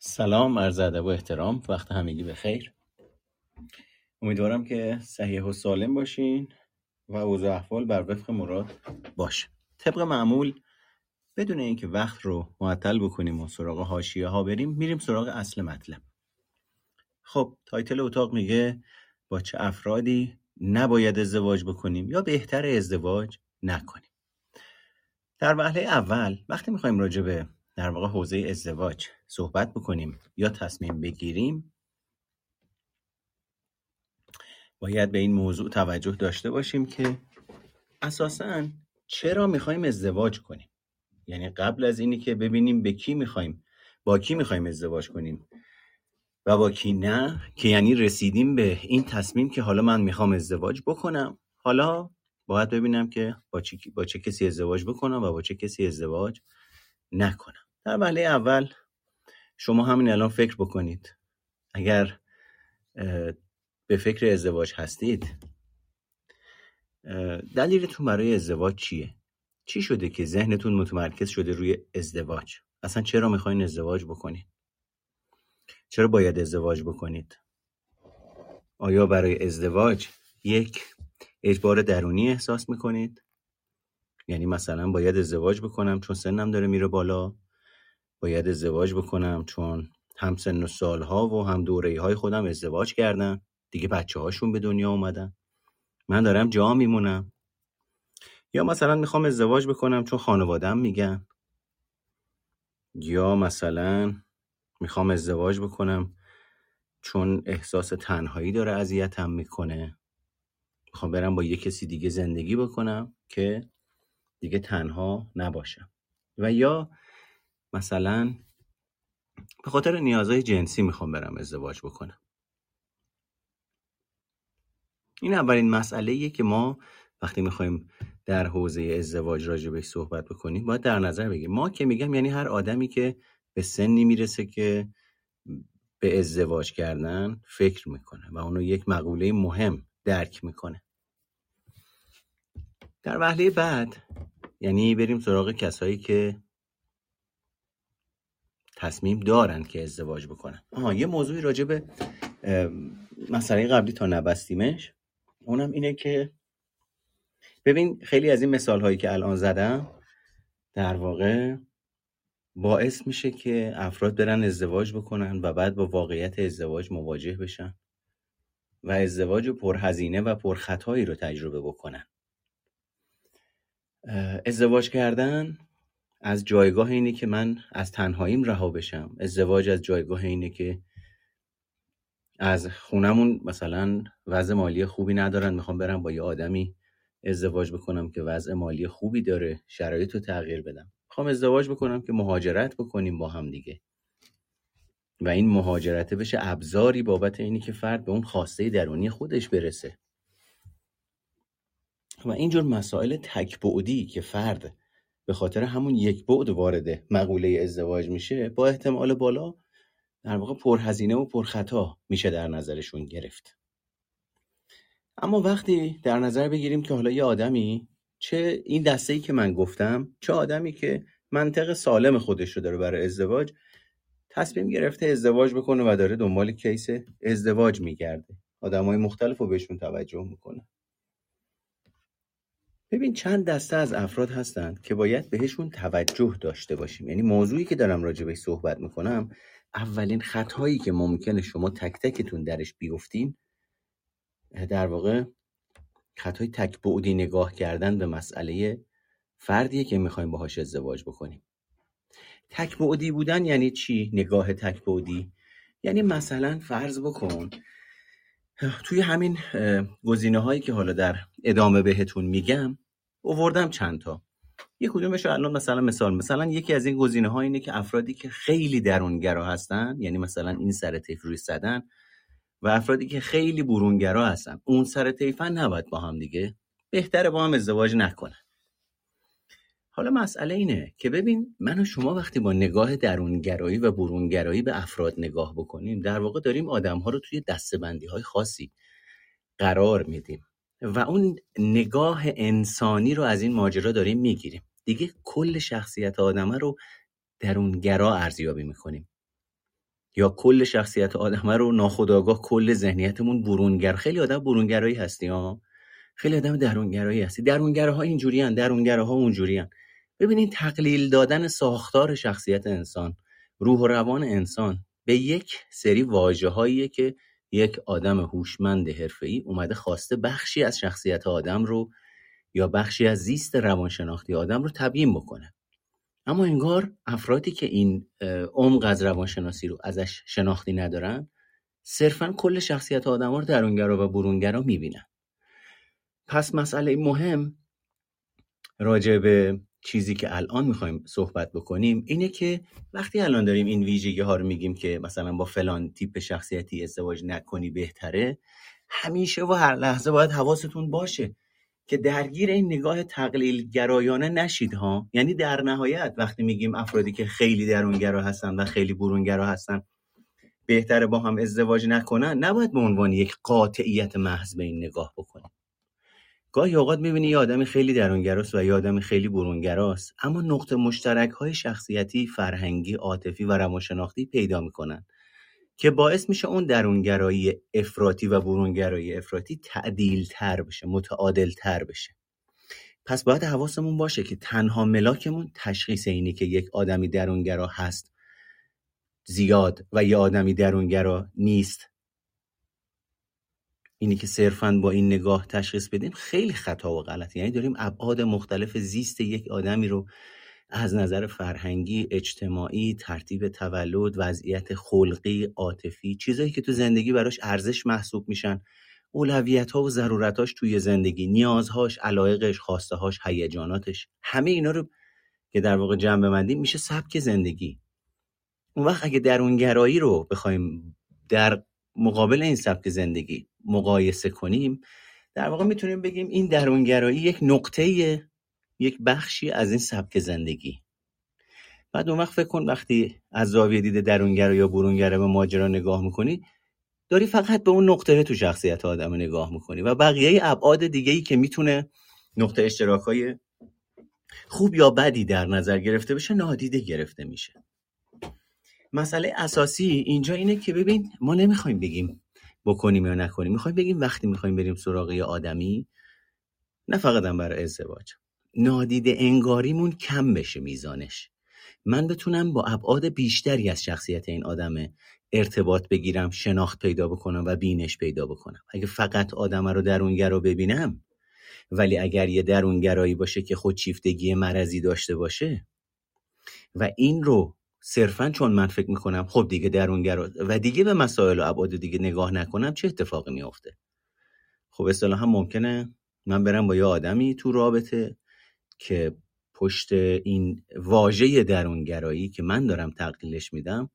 سلام عرض ادب و احترام. وقت همگی به خیر. امیدوارم که صحیح و سالم باشین و اوضاع احوال بر وفق مراد باشه. طبق معمول بدون اینکه وقت رو معطل بکنیم و سراغ حاشیه ها بریم میریم سراغ اصل مطلب. خب title اتاق میگه با چه افرادی نباید ازدواج بکنیم یا بهتر ازدواج نکنیم. در وهله اول وقتی می‌خوایم راجع به در واقع حوزه ازدواج صحبت بکنیم یا تصمیم بگیریم باید به این موضوع توجه داشته باشیم که اساسا چرا می‌خوایم ازدواج کنیم؟ یعنی قبل از اینی که ببینیم به کی می‌خوایم با کی می‌خوایم ازدواج کنیم و با کی نه که یعنی رسیدیم به این تصمیم که حالا من می‌خوام ازدواج بکنم. حالا باید ببینم که با چه, با چه کسی ازدواج بکنم و با چه کسی ازدواج نکنم. در وهله اول شما همین الان فکر بکنید. اگر به فکر ازدواج هستید دلیلتون برای ازدواج چیه؟ چی شده که ذهنتون متمرکز شده روی ازدواج؟ اصلا چرا می‌خواین ازدواج بکنید؟ چرا باید ازدواج بکنید؟ آیا برای ازدواج یک اجبار درونی احساس می‌کنید؟ یعنی مثلا باید ازدواج بکنم چون سنم داره میره بالا؟ باید ازدواج بکنم چون هم سن و سالها و هم دوره های خودم ازدواج کردن. دیگه بچه هاشون به دنیا اومدن. من دارم جا میمونم. یا مثلا می‌خوام ازدواج بکنم چون خانوادم میگن. یا مثلا می‌خوام ازدواج بکنم چون احساس تنهایی داره اذیتم می‌کنه. می‌خوام برم با یه کسی دیگه زندگی بکنم که دیگه تنها نباشم. و یا مثلا به خاطر نیازهای جنسی می‌خوام برم ازدواج بکنم. این اولین مسئله که ما وقتی می‌خوایم در حوزه ازدواج راجع بهش صحبت بکنیم باید در نظر بگیریم. ما که میگم یعنی هر آدمی که به سنی می‌رسه که به ازدواج کردن فکر می‌کنه و اونو یک مقوله مهم درک می‌کنه. در وهله بعد یعنی بریم سراغ کسایی که تصمیم دارن که ازدواج بکنن. آها یه موضوعی راجع به مسئله قبلی تا نبستیمش. اونم اینه که ببین خیلی از این مثال هایی که الان زدم در واقع باعث میشه که افراد برن ازدواج بکنن و بعد با واقعیت ازدواج مواجه بشن و ازدواج پرهزینه و پرخطایی رو تجربه بکنن. ازدواج کردن از جایگاه اینه که من از تنهاییم رها بشم. ازدواج از جایگاه اینه که از خونمون مثلا وضع مالی خوبی ندارن. می‌خوام برم با یه آدمی ازدواج بکنم که وضع مالی خوبی داره شرایط رو تغییر بدم. می‌خوام ازدواج بکنم که مهاجرت بکنیم با هم دیگه. و این مهاجرته بشه ابزاری بابت اینی که فرد به اون خواسته درونی خودش برسه. و اینجور مسائل تکبعدی که فرد به خاطر همون یک بعد وارد مقوله ازدواج میشه با احتمال بالا در واقع پرهزینه و پرخطا میشه در نظرشون گرفت. اما وقتی در نظر بگیریم که حالا یه آدمی چه این دسته ای که من گفتم چه آدمی که منطق سالم خودش رو داره برای ازدواج تصمیم گرفته ازدواج بکنه و داره دنبال کیس ازدواج میگرده. آدمای مختلف رو بهشون توجه می‌کنه. ببین چند دسته از افراد هستند که باید بهشون توجه داشته باشیم. یعنی موضوعی که دارم راجع بهش صحبت می‌کنم اولین خطایی که ممکنه شما تک تکتون درش بیفتین در واقع خطای تک بعدی نگاه کردن به مسئله فردیه که می‌خوایم باهاش ازدواج بکنیم. تک بعدی بودن یعنی چی؟ نگاه تک بعدی. یعنی مثلا فرض بکن توی همین گزینه هایی که حالا در ادامه بهتون میگم اووردم چند تا. یه کدومش رو الان مثلا مثال مثلا یکی از این گزینه ها اینه که افرادی که خیلی درونگرا هستن یعنی مثلا این سر طیف روی زدن و افرادی که خیلی برونگرا هستن اون سر طیفن نباید با هم دیگه بهتره با هم ازدواج نکنن. حالا مسئله اینه که ببین من و شما وقتی با نگاه درونگرایی و برونگرایی به افراد نگاه بکنیم در واقع داریم آدم ها رو توی دستبندی های خاصی قرار میدیم و اون نگاه انسانی رو از این ماجرا داریم می‌گیریم. دیگه کل شخصیت آدمه رو درونگرا ارزیابی می‌کنیم. یا کل شخصیت آدمه رو ناخودآگاه کل ذهنیتمون برونگر. خیلی آدم برونگرایی هستی ها خیلی آدم درونگرایی هستی. درونگراها اینجوریان درونگراها اونجوریان ببینید تقلیل دادن ساختار شخصیت انسان روح و روان انسان به یک سری واژه که یک آدم هوشمند حرفه‌ای اومده خواسته بخشی از شخصیت آدم رو یا بخشی از زیست روانشناختی آدم رو تبیین بکنه. اما انگار افرادی که این عمق از روانشناسی رو ازش شناختی ندارن صرفا کل شخصیت آدم رو درونگرا و برونگرا می‌بینن. پس مسئله مهم راجع به چیزی که الان می‌خوایم صحبت بکنیم اینه که وقتی الان داریم این ویژگی ها رو میگیم که مثلا با فلان تیپ شخصیتی ازدواج نکنی بهتره همیشه و هر لحظه باید حواستون باشه که درگیر این نگاه تقلیل گرایانه نشید ها؟ یعنی در نهایت وقتی میگیم افرادی که خیلی درونگرا هستن و خیلی برونگرا هستن بهتره با هم ازدواج نکنن نباید به عنوان یک قاطعیت محض به این نگاه بکنیم. گاهی اوقات می‌بینی یه آدمی خیلی درونگراست و یه آدمی خیلی برونگراست اما نقطه مشترک های شخصیتی، فرهنگی، عاطفی و روانشناختی پیدا می‌کنن که باعث میشه اون درونگرایی افراطی و برونگرایی افراطی تعدیل تر بشه متعادل تر بشه. پس باید حواسمون باشه که تنها ملاکمون تشخیص اینی که یک آدمی درونگرا هست زیاد و یه آدمی درونگرا نیست. اینی که صرفا با این نگاه تشخیص بدیم خیلی خطا و غلطه یعنی داریم ابعاد مختلف زیست یک آدمی رو از نظر فرهنگی، اجتماعی، ترتیب تولد، وضعیت خلقی، عاطفی، چیزایی که تو زندگی براش ارزش محسوب میشن، اولویت ها و ضرورتاش توی زندگی، نیازهاش، علایقش، خواسته هاش، هیجاناتش، همه اینا رو که در واقع جمع بندیم میشه سبک زندگی. اون وقت اگه درونگرایی رو بخوایم در مقابل این سبک زندگی مقایسه کنیم در واقع می‌تونیم بگیم این درونگرایی یک نقطه یک بخشی از این سبک زندگی. بعد اون وقت فکر کن وقتی از زاویه دید درونگرا یا برونگرا به ماجرا نگاه می‌کنی داری فقط به اون نقطه تو شخصیت آدم نگاه می‌کنی و بقیه ابعاد دیگه ای که می‌تونه نقطه اشتراک های خوب یا بدی در نظر گرفته بشه نادیده گرفته میشه. مسئله اساسی اینجا اینه که ببین ما نمی‌خوایم بگیم بکنیم یا نکنیم. می‌خوایم بگیم وقتی می‌خوایم بریم سراغ آدمی نه فقط برای ازدواج. نادیده انگاریمون کم بشه میزانش. من بتونم با ابعاد بیشتری از شخصیت این آدم ارتباط بگیرم شناخت پیدا بکنم و بینش پیدا بکنم. اگه فقط آدم رو درونگرا ببینم ولی اگر یه درونگرایی باشه که خودشیفتگی مرضی داشته باشه و این رو صرفا چون من فکر می‌کنم خب دیگه درونگرا و دیگه به مسائل و ابعاد دیگه نگاه نکنم چه اتفاقی میافته؟ خب اصطلاحا ممکنه من برم با یه آدمی تو رابطه که پشت این واژه درونگرایی که من دارم تقلیلش میدم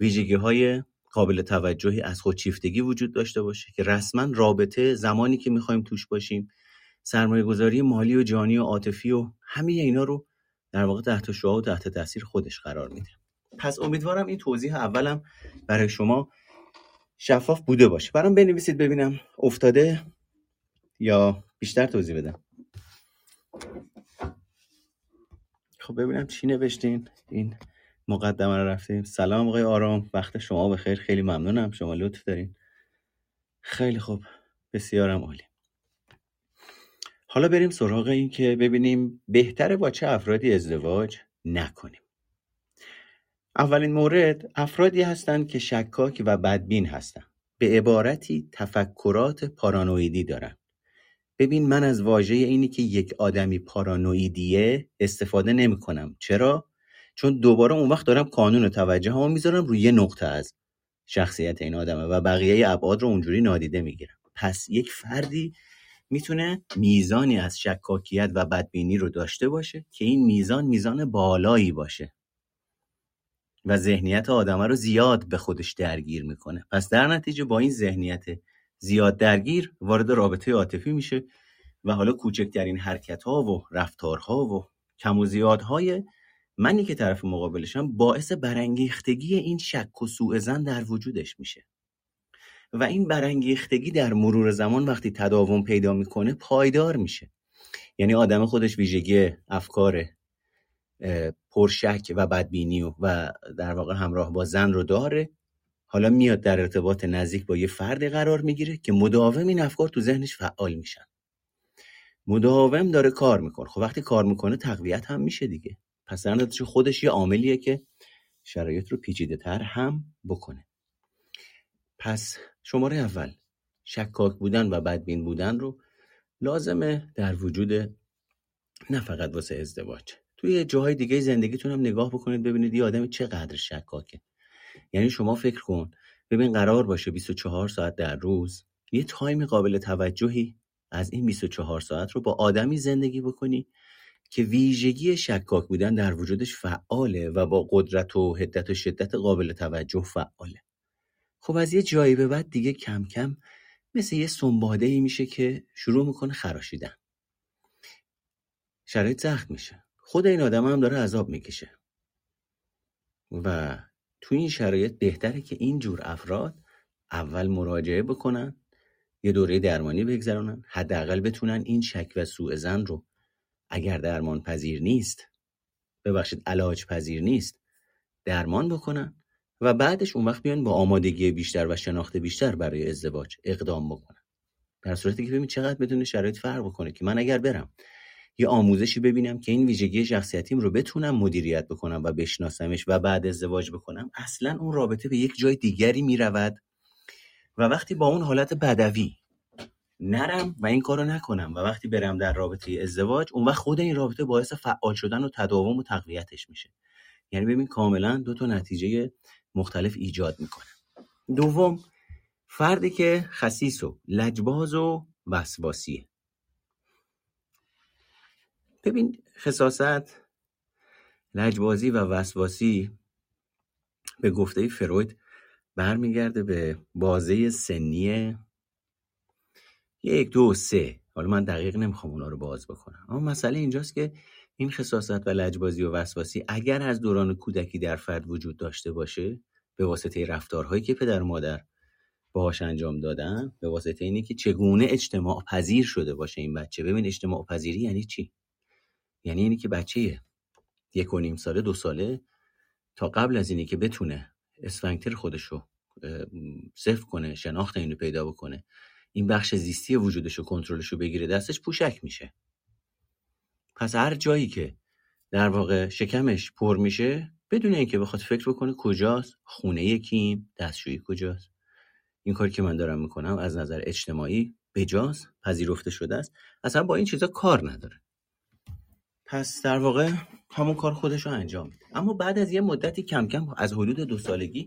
ویژگی های قابل توجهی از خودشیفتگی وجود داشته باشه که رسما رابطه زمانی که می‌خوایم توش باشیم سرمایه گذاری مالی و جانی و عاطفی و همه اینا رو در واقع تحت شعا و تحت تاثیر خودش قرار میده. پس امیدوارم این توضیح اولم برای شما شفاف بوده باشه. برام بنویسید ببینم افتاده یا بیشتر توضیح بدم. خب ببینم چی نوشتین. این مقدمه رو رفتیم. سلام آقای آرام. وقت شما بخیر. خیلی ممنونم. شما لطف دارین. خیلی خوب. بسیارم عالی. حالا بریم سراغ این که ببینیم بهتره با چه افرادی ازدواج نکنیم. اولین مورد افرادی هستند که شکاک و بدبین هستند. به عبارتی تفکرات پارانویدی دارند ببین من از واژه اینی که یک آدمی پارانویدیه استفاده نمی کنم چرا؟ چون دوباره اون وقت دارم کانون توجه ها می‌ذارم روی یه نقطه از شخصیت این آدمه و بقیه ابعاد رو اونجوری نادیده می‌گیرم. پس یک فردی می‌تونه میزانی از شکاکیت و بدبینی رو داشته باشه که این میزان میزان بالایی باشه. و ذهنیت آدمه رو زیاد به خودش درگیر می‌کنه. پس در نتیجه با این ذهنیت زیاد درگیر وارد رابطه عاطفی میشه و حالا کوچکترین حرکت ها و رفتارها و کم و زیادهای منی که طرف مقابلشم باعث برانگیختگی این شک و سوء زن در وجودش میشه. و این برانگیختگی در مرور زمان وقتی تداوم پیدا می‌کنه پایدار میشه. یعنی آدم خودش ویژگی افکار پرشک و بدبینی و, و در واقع همراه با زن رو داره. حالا میاد در ارتباط نزدیک با یه فردی قرار می‌گیره که مداوم این افکار تو ذهنش فعال میشن. مداوم داره کار می‌کنه. خب وقتی کار می‌کنه تقویت هم میشه دیگه. پس در خودش یه عاملیه که شرایط رو پیچیده تر هم بکنه. پس شماره اول. شکاک بودن و بدبین بودن رو لازمه در وجود نه فقط واسه ازدواج. توی جاهای دیگه زندگیتون هم نگاه بکنید ببینید یه آدم چقدر شکاکه. یعنی شما فکر کن ببین قرار باشه 24 ساعت در روز یه تایم قابل توجهی از این 24 ساعت رو با آدمی زندگی بکنی که ویژگی شکاک بودن در وجودش فعاله و با قدرت و حدت و شدت قابل توجه فعاله. خب از یه جایی به بعد دیگه کم کم مثل یه سنباده ای میشه که شروع می‌کنه خراشیدن. شرایط زخم میشه. خود این آدم هم داره عذاب می‌کشه. و تو این شرایط بهتره که این جور افراد اول مراجعه بکنن یه دوره درمانی بگذرونن حداقل بتونن این شک و سوء زن رو اگر درمان پذیر نیست ببخشید علاج پذیر نیست درمان بکنن و بعدش اون وقت بیان با آمادگی بیشتر و شناخت بیشتر برای ازدواج اقدام بکنن. در صورتی که ببین چقدر بدون شرایط فرق بکنه که من اگر برم یه آموزشی ببینم که این ویژگی شخصیتیم رو بتونم مدیریت بکنم و بشناسمش و بعد ازدواج بکنم. اصلا اون رابطه به یک جای دیگری می‌رود و وقتی با اون حالت بدوی نرم و این کارو نکنم و وقتی برم در رابطه ازدواج اون وقت خود این رابطه باعث فعال شدن و تداوم و تقویتش میشه. یعنی ببین کاملا دو تا نتیجه مختلف ایجاد می‌کنه. دوم فردی که خصیص و لجباز و وسواسیه. ببین خصاصت لجبازی و وسواسی به گفته فروید برمیگرده به بازه سنی یک دو سه. حالا من دقیق نمی‌خوام اونا رو باز بکنم. اما مسئله اینجاست که این خصاصت و لجبازی و وسواسی اگر از دوران کودکی در فرد وجود داشته باشه به واسطه رفتارهایی که پدر و مادر باهاش انجام دادن به واسطه اینی که چگونه اجتماع پذیر شده باشه این بچه. ببین اجتماع پذیری یعنی چی؟ یعنی اینی که بچه یک و نیم ساله دو ساله تا قبل از اینی که بتونه اسفنکتر خودشو صفر کنه شناخت اینو پیدا بکنه این بخش زیستی وجودش و کنترلش رو بگیره دستش پوشک میشه. پس هر جایی که در واقع شکمش پر میشه بدون اینکه بخواد فکر بکنه کجاست خونه کیم دستشویی کجاست. این کاری که من دارم می‌کنم از نظر اجتماعی بجاست پذیرفته شده است. اصلا با این چیزا کار نداره. پس در واقع همون کار خودش رو انجام میده. اما بعد از یه مدتی کم کم از حدود دو سالگی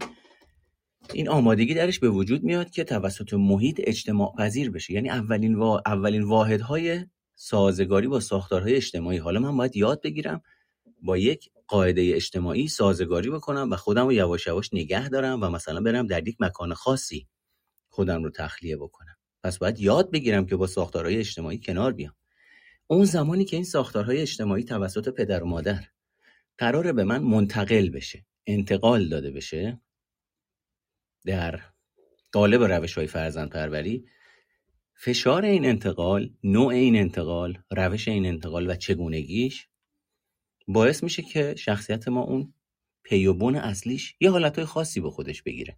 این آمادگی درش به وجود میاد که توسط محیط اجتماع پذیر بشه. یعنی اولین وا... اولین واحدهای سازگاری با ساختارهای اجتماعی. حالا من باید یاد بگیرم با یک قاعده اجتماعی سازگاری بکنم و خودم رو یواش یواش نگه دارم و مثلا برم در یک مکان خاصی خودم رو تخلیه بکنم. پس باید یاد بگیرم که با ساختارهای اجتماعی کنار بیام. اون زمانی که این ساختارهای اجتماعی توسط پدر و مادر قراره به من منتقل بشه انتقال داده بشه در قالب روش های فرزند پروری فشار این انتقال نوع این انتقال روش این انتقال و چگونگیش باعث میشه که شخصیت ما اون پیوبون اصلیش یه حالتهای خاصی به خودش بگیره.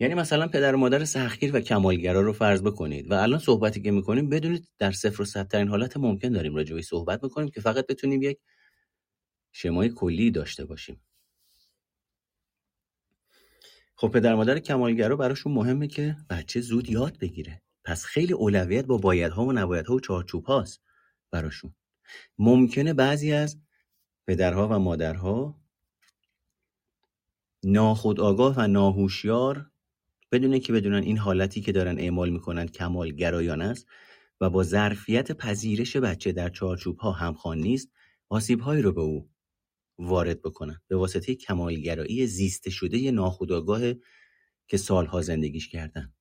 یعنی مثلا پدر و مادر سختگیر و کمالگرا رو فرض بکنید و الان صحبتی که می‌کنیم بدونید در صفر و صد ترین حالت ممکن داریم راجع صحبت بکنیم که فقط بتونیم یک شمای کلی داشته باشیم. خب پدر مادر کمالگرا براشون مهمه که بچه زود یاد بگیره. پس خیلی اولویت با بایدها و نبایدها و چارچوب هاست براشون. ممکنه بعضی از پدرها و مادرها ناخودآگاه و ناهوشیار بدونه که بدونن این حالتی که دارن اعمال می‌کنن کمال گرایان است و با ظرفیت پذیرش بچه در چارچوب ها همخوان نیست آسیب هایی رو به او وارد بکنن. به واسطه کمالگرایی زیسته شده ناخودآگاه که سالها زندگیش کردن.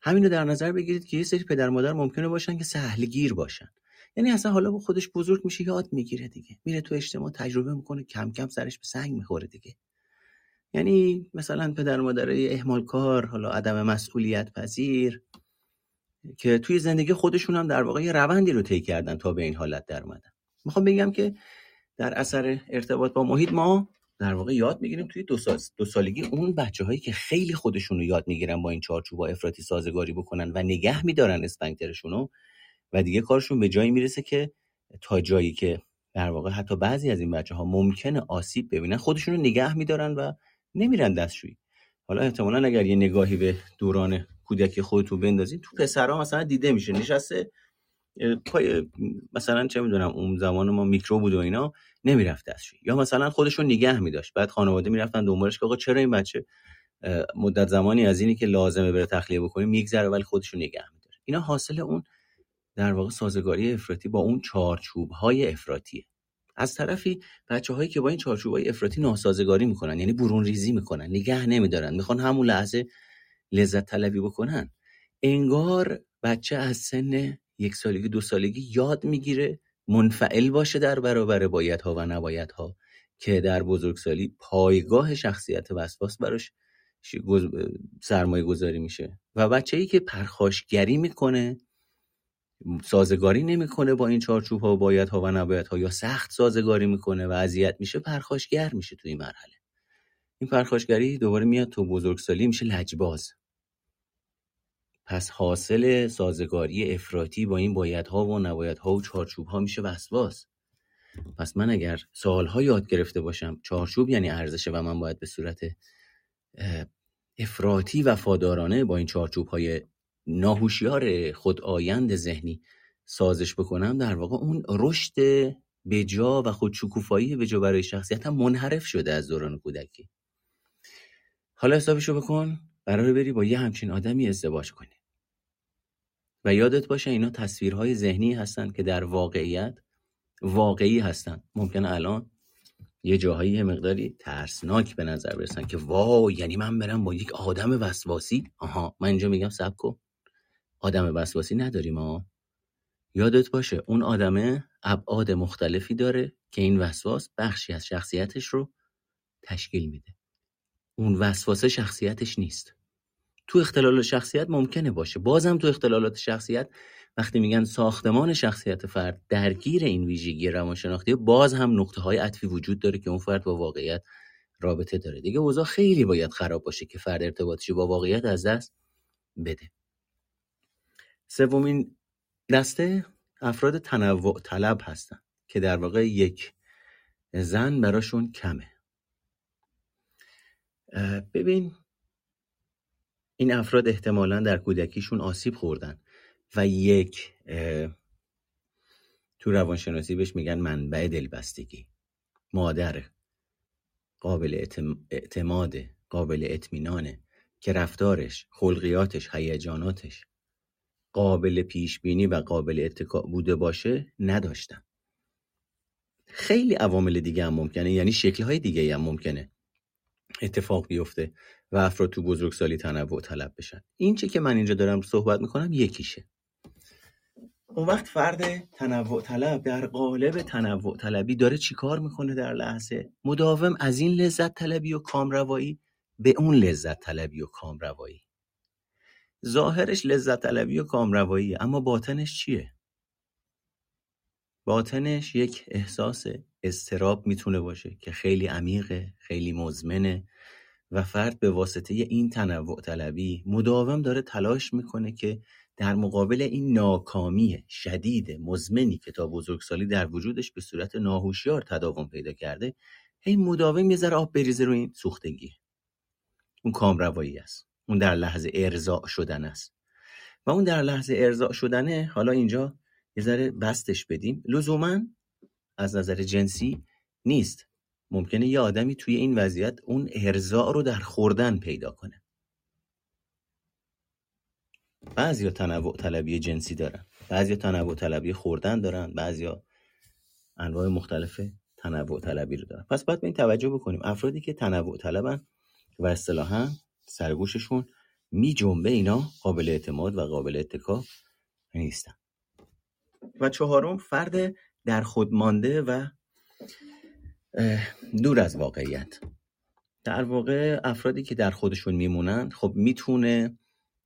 همین رو در نظر بگیرید که یه سری پدر مادر ممکنه باشن که سهلگیر باشن. یعنی اصلا حالا با خودش بزرگ میشه یاد می‌گیره دیگه. میره تو اجتماع تجربه می‌کنه کم کم سرش به سنگ می‌خوره دیگه. یعنی مثلا پدر مادر اهمال کار حالا عدم مسئولیت پذیر که توی زندگی خودشون هم در واقع یه روندی رو طی کردن تا به این حالت در اومدن. می‌خوام بگم که در اثر ارتباط با محیط ما در واقع یاد می‌گیریم توی دو, سال، دو سالگی اون بچه هایی که خیلی خودشون رو یاد می‌گیرن با این چارچوب افراطی سازگاری بکنن و نگه میدارن اسفنکترشون و دیگه کارشون به جایی می‌رسه که تا جایی که در واقع حتی بعضی از این بچه ها ممکنه آسیب ببینن خودشون رو نگه میدارن و نمیرن دستشویی. حالا احتمالا اگر یه نگاهی به دوران کودکی خودتون بندازید تو پسرها مثلا دیده میشه. نشسته پای مثلا چه می‌دونم اون زمان ما میکرو بود و اینا نمی‌رفت دستشویی. یا مثلا خودشون نگه میداشت. بعد خانواده می‌رفتن دنبالش که آقا چرا این بچه مدت زمانی از اینی که لازمه بره تخلیه بکنیم میگذره ولی خودشون نگه میداره. اینا حاصل اون در واقع سازگاری افراطی با اون چارچوب های افراطیه. از طرفی بچه هایی که با این چارچوب های افراطی ناسازگاری می‌کنن یعنی برون ریزی می‌کنن نگه نمیدارن می‌خوان همون لحظه لذت طلبی بکنن انگار بچه از سن یک سالگی دو سالگی یاد می‌گیره منفعل باشه در برابر باید ها و نباید ها که در بزرگسالی پایگاه شخصیت وسواس براش سرمایه گذاری میشه. و بچه ای که پرخاشگری می‌کنه سازگاری نمی‌کنه با این چارچوب ها و باید ها و نباید ها یا سخت سازگاری می‌کنه و اذیت میشه پرخاشگر میشه توی این مرحله. این پرخاشگری دوباره میاد تو بزرگسالی میشه لجباز. پس حاصل سازگاری افراطی با این بایدها و نبایدها و چارچوبها میشه وسواس. پس من اگر سالها یاد گرفته باشم چارچوب یعنی ارزشه و من باید به صورت افراطی و فادارانه با این چارچوب های ناهوشیار خودآیند ذهنی سازش بکنم در واقع اون رشد بجا و خودشکوفایی بجا برای شخصیتم منحرف شده از دوران کودکی. حالا حسابشو بکن قراره بری با یه همچین آدمی ازدواج کنی. و یادت باشه اینا تصویرهای ذهنی هستند که در واقعیت واقعی هستند ممکنه الان یه جاهایی مقداری ترسناک به نظر برسن که وای یعنی من برم با یک آدم وسواسی؟ آها من اینجا میگم سب کن. آدم وسواسی نداریم ها یادت باشه اون آدمه ابعاد مختلفی داره که این وسواس بخشی از شخصیتش رو تشکیل میده. اون وسواسه شخصیتش نیست. تو اختلال شخصیت ممکنه باشه. بازم تو اختلالات شخصیت وقتی میگن ساختمان شخصیت فرد درگیر این ویژگی روانشناختی باز هم نقطه های عطفی وجود داره که اون فرد با واقعیت رابطه داره. دیگه اوضاع خیلی باید خراب باشه که فرد ارتباطش با واقعیت از دست بده. سومین دسته افراد تنوع طلب هستن که در واقع یک زن براشون کمه. ببین این افراد احتمالا در کودکیشون آسیب خوردن و یک تو روانشناسی بهش میگن منبع دلبستگی. مادر قابل اعتماد قابل اطمینانه که رفتارش خلقیاتش هیجاناتش قابل پیش بینی و قابل اتکا بوده باشه نداشتن خیلی عوامل دیگه هم ممکنه یعنی شکل های دیگه هم ممکنه اتفاق بیفته و افراد تو بزرگسالی تنوع طلب بشن. این چه که من اینجا دارم صحبت می‌کنم یکیشه. اون وقت فرد تنوع طلب در قالب تنوع طلبی داره چیکار می‌کنه در لحظه؟ مداوم از این لذت طلبی و کامروایی به اون لذت طلبی و کامروایی. ظاهرش لذت طلبی و کامروایی اما باطنش چیه؟ باطنش یک احساس استراب می‌تونه باشه که خیلی عمیقه خیلی مزمنه و فرد به واسطه این تنوع طلبی مداوم داره تلاش می‌کنه که در مقابل این ناکامی شدید مزمنی که تا بزرگسالی در وجودش به صورت ناهوشیار تداوم پیدا کرده هی مداوم یه ذره آب بریزه رو این سوختگی. اون کامروایی است. اون در لحظه ارضاع شدن است. و اون در لحظه ارضاع شدنه حالا اینجا یه ذره بستش بدیم. لزوما از نظر جنسی نیست. ممکنه یه آدمی توی این وضعیت اون ارضاع رو در خوردن پیدا کنه. بعضیا تنوع طلبی جنسی دارن. بعضیا تنوع طلبی خوردن دارن. بعضیا انواع مختلف تنوع طلبی رو دارن. پس باید به این توجه بکنیم. افرادی که تنوع طلبن و اصطلاحا سرگوششون می جنبه اینا قابل اعتماد و قابل اتکا نیستن. و چهارم فرد در خود مانده و دور از واقعیت. در واقع افرادی که در خودشون میمونن خب می‌تونه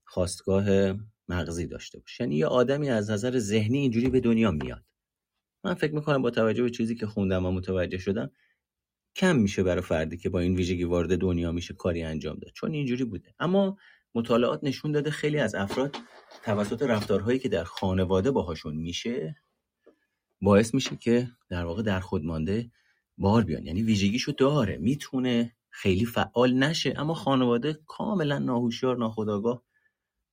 خواستگاه مغزی داشته باشه. یعنی یه آدمی از نظر ذهنی اینجوری به دنیا میاد. من فکر می‌کنم با توجه به چیزی که خوندم و متوجه شدم کم میشه برای فردی که با این ویژگی وارد دنیا میشه کاری انجام داد. چون اینجوری بوده. اما مطالعات نشون داده خیلی از افراد توسط رفتارهایی که در خانواده باهاشون میشه باعث میشه که در واقع در خود مانده بار بیان. یعنی ویژگیشو داره می‌تونه خیلی فعال نشه اما خانواده کاملا ناهوشیار ناخودآگاه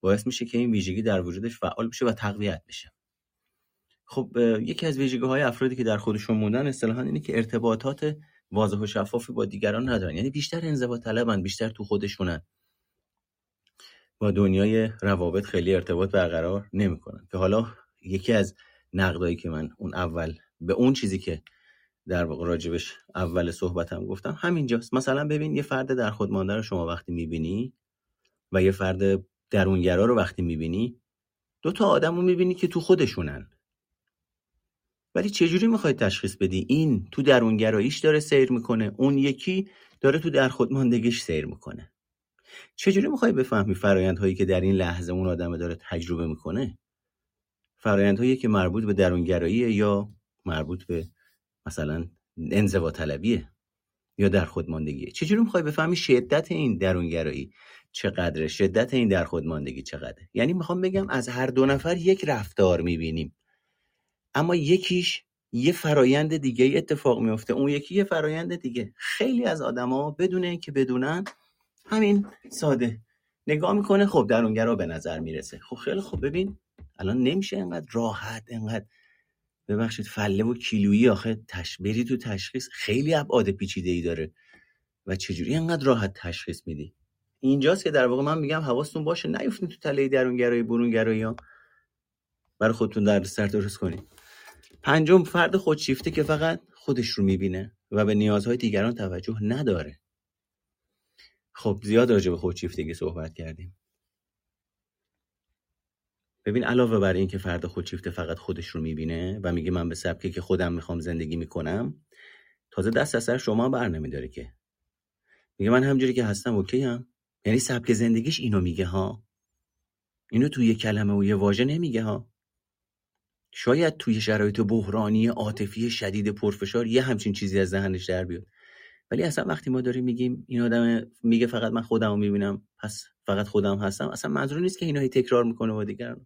باعث میشه که این ویژگی در وجودش فعال بشه و تقویت بشه. خب یکی از ویژگی های افرادی که در خودشون موندن اصطلاحا اینه که ارتباطات واضح و شفافی با دیگران ندارن. یعنی بیشتر انزوا طلبن بیشتر تو خودشونن. با دنیای روابط خیلی ارتباط برقرار نمی‌کنن. که حالا یکی از نقدایی که من اون اول به اون چیزی که در واقع راجبش اول صحبتم گفتم همینجاست. مثلا ببین یه فرد در خود مانده رو شما وقتی می‌بینی و یه فرد درونگرا رو وقتی می‌بینی دو تا آدم رو می‌بینی که تو خودشونن. ولی چجوری می‌خوای تشخیص بدی؟ این تو درونگراییش داره سیر می‌کنه اون یکی داره تو در خودماندگیش سیر می‌کنه. چجوری می‌خوای بفهمی فرایندهایی که در این لحظه اون آدم داره تجربه می‌کنه؟ فرایندهایی که مربوط به درونگراییه یا مربوط به مثلا انزوا طلبیه یا در خودماندگیه چجوری می‌خوای بفهمی شدت این درونگرایی چقدره؟ شدت این در خودماندگی چقدره؟ یعنی می‌خوام بگم از هر دو نفر یک رفتار می‌بینیم. اما یکیش یه فرایند دیگه اتفاق میفته اون یکی یه فرایند دیگه. خیلی از آدما بدون اینکه بدونن همین ساده. نگاه می‌کنه خب درونگرا به نظر می‌رسه. خب خیلی خب ببین الان نمیشه انقدر راحت انقدر ببخشید فله و کیلویی آخه تش... بری تو تشخیص. خیلی ابعاد پیچیده ای داره. و چجوری انقدر راحت تشخیص میدی؟ اینجاست که در واقع من میگم حواستون باشه نیفتین تو تله درونگرایی برونگرایی ها برای خودتون در سر درست کنید. پنجم فرد خودشیفته که فقط خودش رو می‌بینه و به نیازهای دیگران توجه نداره. خب زیاد راجع به خودشیفتگی صحبت کردیم. ببین علاوه بر این که فرد خودشیفته فقط خودش رو می‌بینه و میگه من به سبکی که خودم می‌خوام زندگی می‌کنم تازه دست از سر شما بر نمیداره که. میگه من همجوری که هستم اوکی هم یعنی سبک زندگیش اینو میگه ها. اینو توی یه کلمه و یه واژه نمیگه ها. شاید توی شرایط بحرانی عاطفی شدید پرفشار یه همچین چیزی از ذهنش در بیاد. ولی اصلا وقتی ما داریم میگیم این آدم میگه فقط من خودم رو می‌بینم پس فقط خودم هستم اصلا منظور نیست که اینا تکرار می‌کنه با دیگران.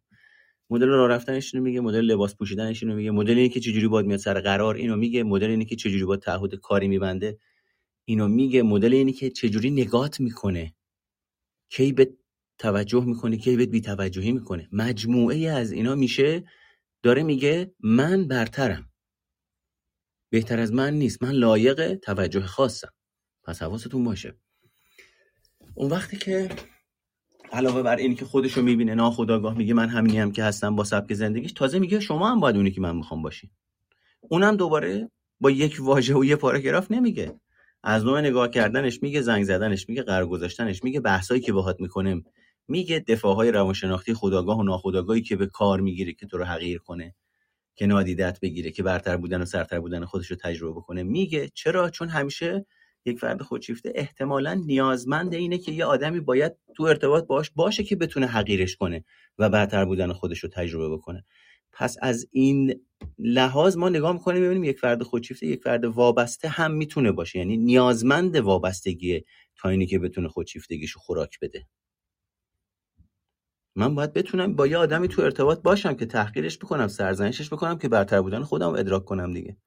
مدل راه رفتنش اینو میگه مدل لباس پوشیدنش اینو میگه مدل اینه که چجوری باید میاد سر قرار اینو میگه مدل اینه که چجوری باید تعهد کاری میبنده اینو میگه مدل اینه که چجوری نگات می‌کنه. کی به توجه می‌کنه کی به بی توجهی می‌کنه. مجموعه از اینا میشه داره میگه من برترم. بهتر از من نیست. من لایق توجه خاصم. پس حواستون باشه. اون وقتی که علاوه بر اینی که خودشو می‌بینه ناخداگاه میگه من همینی هم که هستم با سبک زندگیش تازه میگه شما هم باید اونی که من می‌خوام باشین اونم دوباره با یک واژه و یه پاراگراف نمیگه. از نوع نگاه کردنش میگه زنگ زدنش میگه قرار گذاشتنش میگه بحثایی که باهات می‌کنه میگه دفاعهای روانشناختی خداگاه و ناخداگاهی که به کار می‌گیره که تو رو حقیر کنه که نادیدت بگیره که برتر بودن و سرتر بودن خودش رو تجربه بکنه. میگه چرا؟ چون همیشه یک فرد خودشیفته احتمالا نیازمند اینه که یه آدمی باید تو ارتباط باش باشه که بتونه حقیرش کنه و برتر بودن خودش رو تجربه بکنه. پس از این لحاظ ما نگاه می‌کنیم ببینیم یک فرد خودشیفته یک فرد وابسته هم می‌تونه باشه. یعنی نیازمند وابستگی تا اینی که بتونه خودشیفتگیشو خوراک بده. من باید بتونم با یه آدمی تو ارتباط باشم که تحقیرش بکنم سرزنشش بکنم که برتر بودن خودم ادراک کنم دیگه.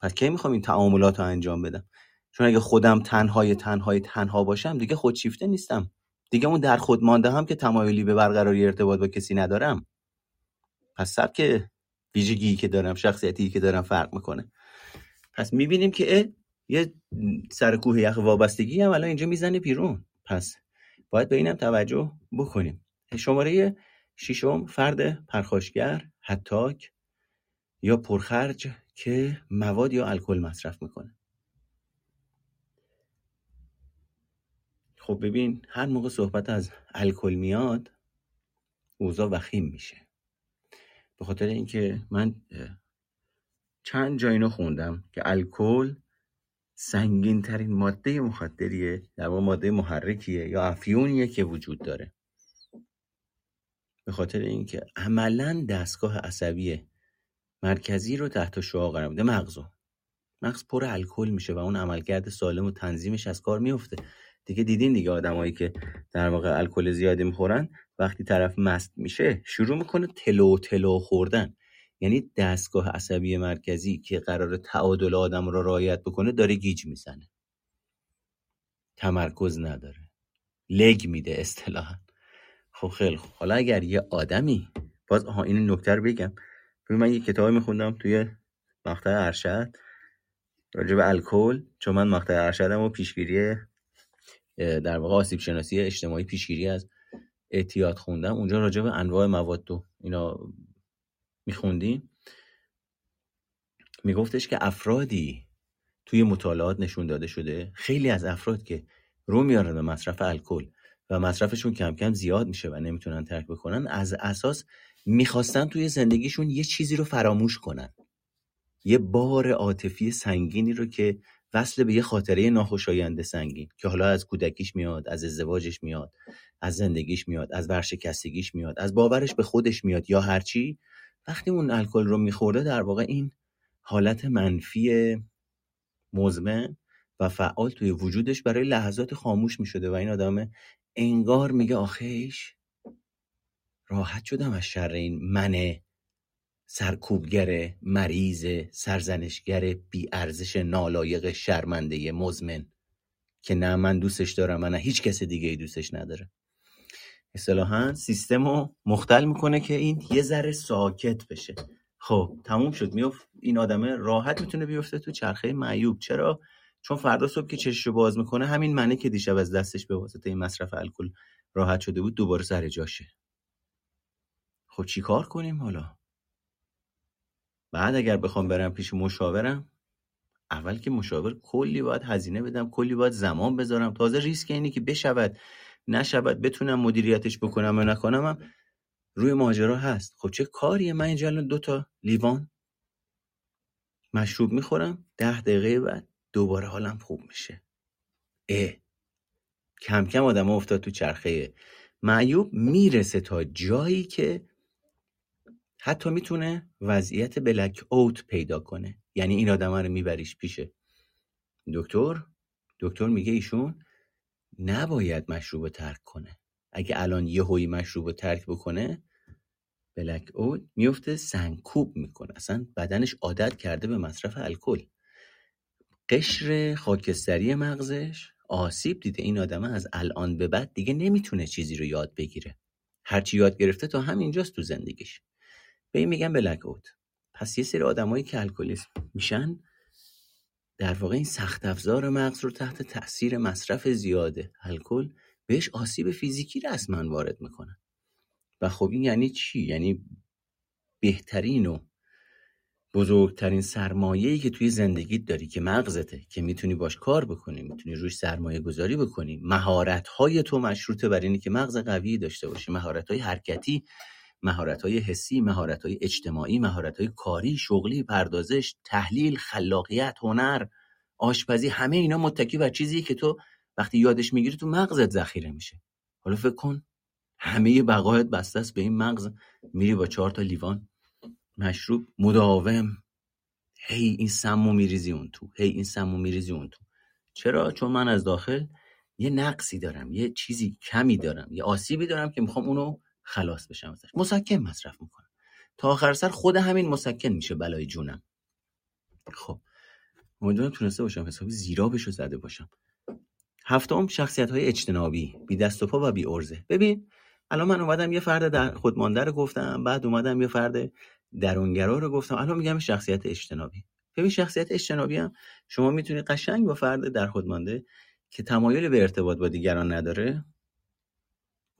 پس کی می‌خوام این تعاملات رو انجام بدم؟ چون اگه خودم تنهای تنهای تنها باشم دیگه خودشیفته نیستم. دیگه اون در خود مانده هم که تمایلی به برقراری ارتباط با کسی ندارم. پس سبک ویژگی که دارم شخصیتی که دارم فرق می‌کنه. پس می‌بینیم که یه سر کوه یخ وابستگی هم الان اینجا می‌زنه بیرون. پس باید به اینم توجه بکنیم. شماره ششم فرد پرخاشگر حتاک یا پرخرج که مواد یا الکل مصرف می‌کنه. خب ببین هر موقع صحبت از الکل میاد اوضاع وخیم میشه. به خاطر اینکه من چند جا اینو خوندم که الکل سنگین ترین ماده مخدریه در ماده محرکیه یا افیونیه که وجود داره. به خاطر اینکه عملا دستگاه عصبی مرکزی رو تحت شعاع قرار میده. مغزو مغز پر الکل میشه و اون عملکرد سالم و تنظیمش از کار میفته. دیگه دیدین دیگه آدمایی که در واقع الکل زیادی می‌خورن وقتی طرف مست میشه شروع می‌کنه تلو تلو خوردن. یعنی دستگاه عصبی مرکزی که قرار تعادل آدم رو رعایت بکنه داره گیج می‌زنه. تمرکز نداره. لگ میده اصطلاحا. خب خیلی خوب. حالا اگر یه آدمی باز آها این نکته رو بگم. من یه کتابی میخوندم توی مقطع ارشد راجع به الکل چون من مقطع ارشدم و پیشگیری در واقع آسیب شناسی اجتماعی پیشگیری از اعتیاد خوندم. اونجا راجع به انواع مواد و اینا میخوندیم. میگفتش که افرادی توی مطالعات نشون داده شده خیلی از افراد که رو میارن به مصرف الکل و مصرفشون کم کم زیاد میشه و نمی‌تونن ترک بکنن از اساس می‌خواستن توی زندگیشون یه چیزی رو فراموش کنن. یه بار عاطفی سنگینی رو که وصل به یه خاطره ناخوشایند سنگین که حالا از کودکیش میاد از ازدواجش میاد از زندگیش میاد از ورشکستگیش میاد از باورش به خودش میاد یا هرچی وقتی اون الکل رو میخورده در واقع این حالت منفی مزمن و فعال توی وجودش برای لحظات خاموش می‌شده و این آدم انگار میگه آخیش راحت شدم از شر این من سرکوبگر مریض سرزنشگر بیارزش نالایق شرمنده مزمن که نه من دوستش دارم و نه هیچ کس دیگه ای دوستش نداره. اصطلاحا سیستم رو مختل می‌کنه که این یه ذره ساکت بشه. خب تموم شد. میفت این آدمه راحت می‌تونه بیفته تو چرخه معیوب. چرا؟ چون فردا صبح که چشش باز می‌کنه همین منه که دیشب از دستش به واسطه این مصرف الکل راحت شده بود دوباره سر جاشه. خب چی کار کنیم حالا؟ بعد اگر بخوام برم پیش مشاورم اول که مشاور کلی باید هزینه بدم کلی باید زمان بذارم. تازه ریسک اینی که بشود نشود بتونم مدیریتش بکنم و نکنم هم روی ماجرا هست. خب چه کاریه؟ من اینجا دو تا لیوان مشروب می‌خورم ده دقیقه بعد دوباره حالم خوب میشه. اه. کم کم آدم افتاد تو چرخه. معیوب می‌رسه تا جایی که حتی می‌تونه وضعیت بلک اوت پیدا کنه. یعنی این آدم رو میبریش پیشه. دکتر؟ دکتر میگه ایشون نباید مشروب ترک کنه. اگه الان یه هوی مشروب ترک بکنه بلک اوت میفته سنکوب می‌کنه. اصلا بدنش عادت کرده به مصرف الکل. قشر خاکستری مغزش؟ آسیب دیده این آدم از الان به بعد دیگه نمی‌تونه چیزی رو یاد بگیره. هرچی یاد گرفته تا همینجاست تو زندگیش. به این میگن بلک اوت پس یه سری آدمایی که الکلیسم میشن در واقع این سخت افزار مغز رو تحت تاثیر مصرف زیاده. الکل بهش آسیب فیزیکی رسما وارد می‌کنن. و خب این یعنی چی؟ یعنی بهترین و بزرگترین سرمایه‌ای که توی زندگیت داری که مغزته که می‌تونی باش کار بکنی می‌تونی روش سرمایه گذاری بکنی. مهارت های تو مشروطه بر اینه که مغز قوی داشته باشی. مهارت های حرکتی مهارت های حسی مهارت های اجتماعی مهارت های کاری شغلی پردازش تحلیل خلاقیت هنر آشپزی همه اینا متکی بر چیزی که تو وقتی یادش می‌گیری تو مغزت ذخیره میشه. حالا فکر کن همه بقایت بسته است به این مغز. میری با چهار تا لیوان. مشروب مداوم. هی این سمو میریزی اون تو. هی این سمو میریزی اون تو. چرا؟ چون من از داخل یه نقصی دارم یه چیزی کمی دارم یه آسیبی دارم که می‌خوام اونو خلاص بشم ازش. مسکن مصرف می‌کنم. تا آخر سر خود همین مسکن میشه بلای جونم. خب امیدوارم تونسته باشم حسابی زیرابش زده باشم. هفتم شخصیت های اجتنابی. بی دست و پا و بی ارزه. ببین الان من اومدم یه فرد در خودمانده رو گفتم بعد اومدم یه فرد درونگرا رو گفتم. الان میگم شخصیت اجتنابی. ببین شخصیت اجتنابی هم شما می‌تونی قشنگ با فرد در خودمانده که تمایل به ارتباط با دیگران نداره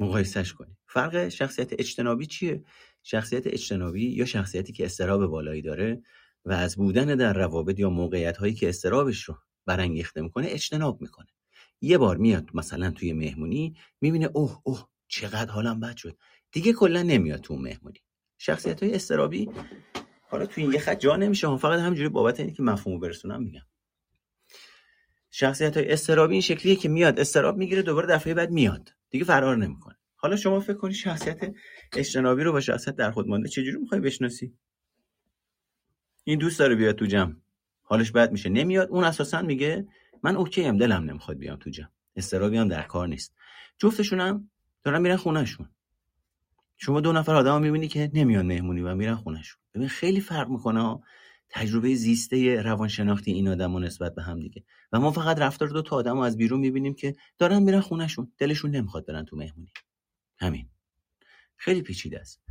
مقایسش کنی. فرق شخصیت اجتنابی چیه؟ شخصیت اجتنابی یا شخصیتی که استراب بالایی داره و از بودن در روابط یا موقعیت هایی که استرابش رو برانگیخته می‌کنه اجتناب می‌کنه. یه بار میاد مثلا توی مهمونی می‌بینه اوه اوه چقدر حالم بد شد. دیگه کلا نمیاد تو مهمونی. شخصیت های استرابی حالا توی این یه خط جا نمیشه. فقط همینجوری بابت اینکه مفهومو برسونم میگم. شخصیت های استرابی این شکلیه که میاد استراب می‌گیره دوباره دفعه بعد میاد. دیگه فرار نمی‌کنه. حالا شما فکر کنی شخصیت اجتنابی رو با شخصیت در خود مانده چجوری می‌خوای بشناسی؟ این دوست داره بیاد تو جمع. حالش بد میشه. نمیاد. اون اساسا میگه من اوکی ام دلم نمی‌خواد بیام تو جمع. استرابی هم در کار نیست. جفتشون هم دارن میرن خونهشون. شما دو نفر آدم می‌بینی که نمیان مهمونی و میرن خونهشون. ببین خیلی فرق می‌کنه تجربه زیسته روانشناختی این آدم و نسبت به هم دیگه. و ما فقط رفتار دو تا آدم از بیرون می‌بینیم که دارن میرن خونهشون. دلشون نمی‌خواد برن تو مهمونی. همین. خیلی پیچیده است.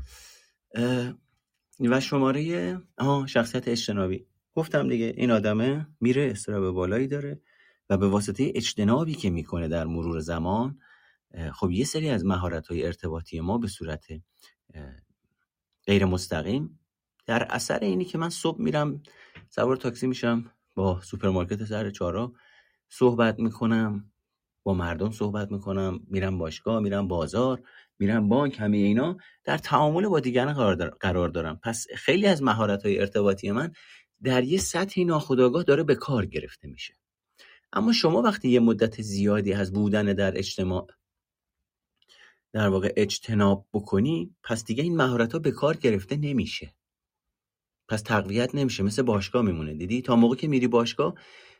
و شماره آه شخصیت اجتنابی. گفتم دیگه این آدمه میره استراب بالایی داره و به واسطه اجتنابی که می‌کنه در مرور زمان خب یه سری از مهارت های ارتباطی ما به صورت غیر مستقیم در اثر اینی که من صبح میرم سوار تاکسی میشم با سوپرمارکت سر چارا صحبت می‌کنم با مردم صحبت می‌کنم میرم باشگاه میرم بازار میرم بانک همه اینا در تعامل با دیگران قرار دارم. پس خیلی از مهارت های ارتباطی من در یه سطحی ناخودآگاه داره به کار گرفته میشه. اما شما وقتی یه مدت زیادی از بودن در اجتماع در واقع اجتناب بکنی پس دیگه این مهارت ها به کار گرفته نمیشه. پس تقویت نمیشه مثل باشگاه میمونه. دیدی؟ تا موقع که میری باشگاه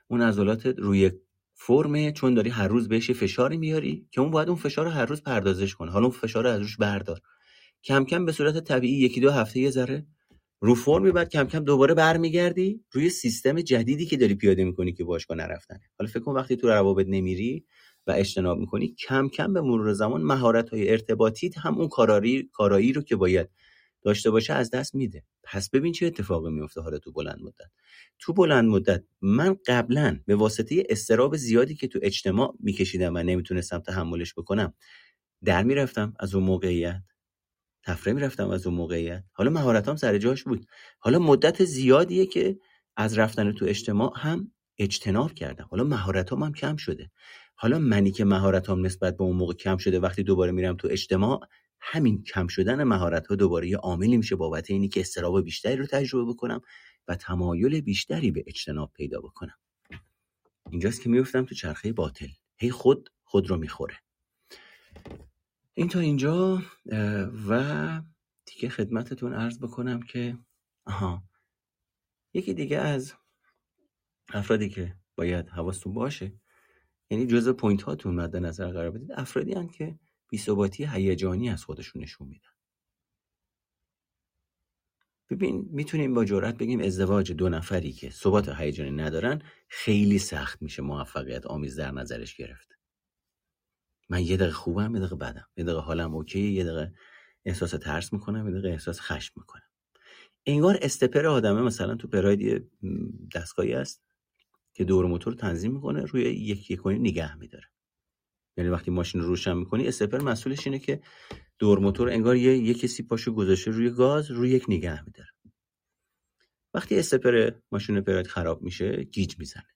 اون عضلات روی فرمه چون داری هر روز بهش فشاری میاری که اون باید اون فشار رو هر روز پردازش کنه. حالا اون فشار رو از روش بردار. کم کم به صورت طبیعی یکی دو هفته یه ذره رو فرمی بعد کم کم دوباره برمیگردی روی سیستم جدیدی که داری پیاده می‌کنی که باشگاه نرفتنه. حالا فکر کن وقتی تو روابط نمیری و اجتناب می‌کنی کم کم به مرور زمان مهارت های ارتباطی هم اون کارایی کارایی رو که باید داشته باشه از دست میده. پس ببین چه اتفاقی میفته حالا تو بلند مدت. تو بلند مدت من قبلا به واسطه استراب زیادی که تو اجتماع میکشیدم و نمی‌تونستم تحملش بکنم در می‌رفتم از اون موقعیت. تفره می‌رفتم از اون موقعیت. حالا مهارتام سر جاش بود. حالا مدت زیادیه که از رفتن تو اجتماع هم اجتناب کردم. حالا مهارتام هم کم شده. حالا منی که مهارتام نسبت به اون موقع کم شده وقتی دوباره میرم تو اجتماع همین کم شدن مهارت ها دوباره یه عاملی میشه بابت اینی که استراب بیشتری رو تجربه بکنم و تمایل بیشتری به اجتناب پیدا بکنم. اینجاست که میفتم تو چرخه باطل. هی خود خود رو می‌خوره. این تا اینجا و دیگه خدمتتون عرض بکنم که آها یکی دیگه از افرادی که باید حواستون باشه یعنی جزء point هاتون مد نظر قرار بدید افرادی هن که بیثباتی هیجانی از خودشون نشون میدن. ببین می‌تونیم با جرات بگیم ازدواج دو نفری که ثبات هیجانی ندارن خیلی سخت میشه موفقیت آمیز در نظرش گرفت. من یه دقیقه خوبم یه دقیقه بدم. یه دقیقه حالم okay یه دقیقه احساس ترس می‌کنم یه دقیقه احساس خشم می‌کنم. انگار استپر آدمه مثلا تو پراید دستگاهی است که دور موتور تنظیم می‌کنه روی یک یک نگه میداره. یعنی وقتی ماشین رو روشن می‌کنی استپر مسئولش اینه که دور موتور انگار یه, یه کسی پاشو گذاشته روی گاز روی یک نگه میداره. وقتی استپر ماشین پراید خراب میشه گیج می‌زنه.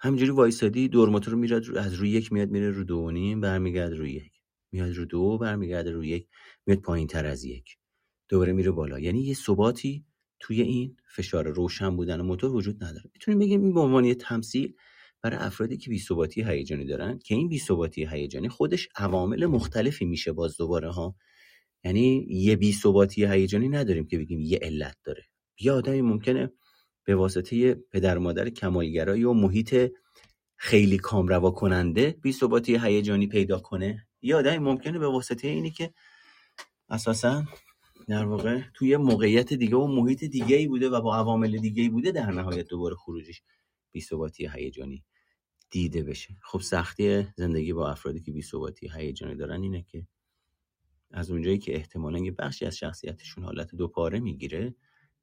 همینجوری وایسادی دور موتور میاد از روی یک میاد میره رو دو و نیم برمیگرده روی یک. میاد رو دو برمیگرده روی یک میاد پایین تر از یک. دوباره میره بالا. یعنی یه ثباتی توی این فشار روشن بودن موتور وجود نداره. می‌تونیم بگیم این به عنوان یه تمثیل برای افرادی که بی‌ثباتی هیجانی دارن که این بی‌ثباتی هیجانی خودش عوامل مختلفی میشه باز دوباره ها. یعنی یه بی‌ثباتی هیجانی نداریم که بگیم یه علت داره. یه آدمی ممکنه به واسطه پدر مادر کمالگرایی و محیط خیلی کامروا کننده بی‌ثباتی هیجانی پیدا کنه. یه آدمی ممکنه به واسطه اینی که اساسا در واقع توی موقعیت دیگه و محیط دیگه ای بوده و با عوامل دیگه ای بوده در نهایت دوباره خروجش بی‌ثباتی هیجانی دیده بشه. خب سختی زندگی با افرادی که بی‌ثباتی هیجانی دارن اینه که از اونجایی که احتمالا یه بخشی از شخصیتشون حالت دوپاره می‌گیره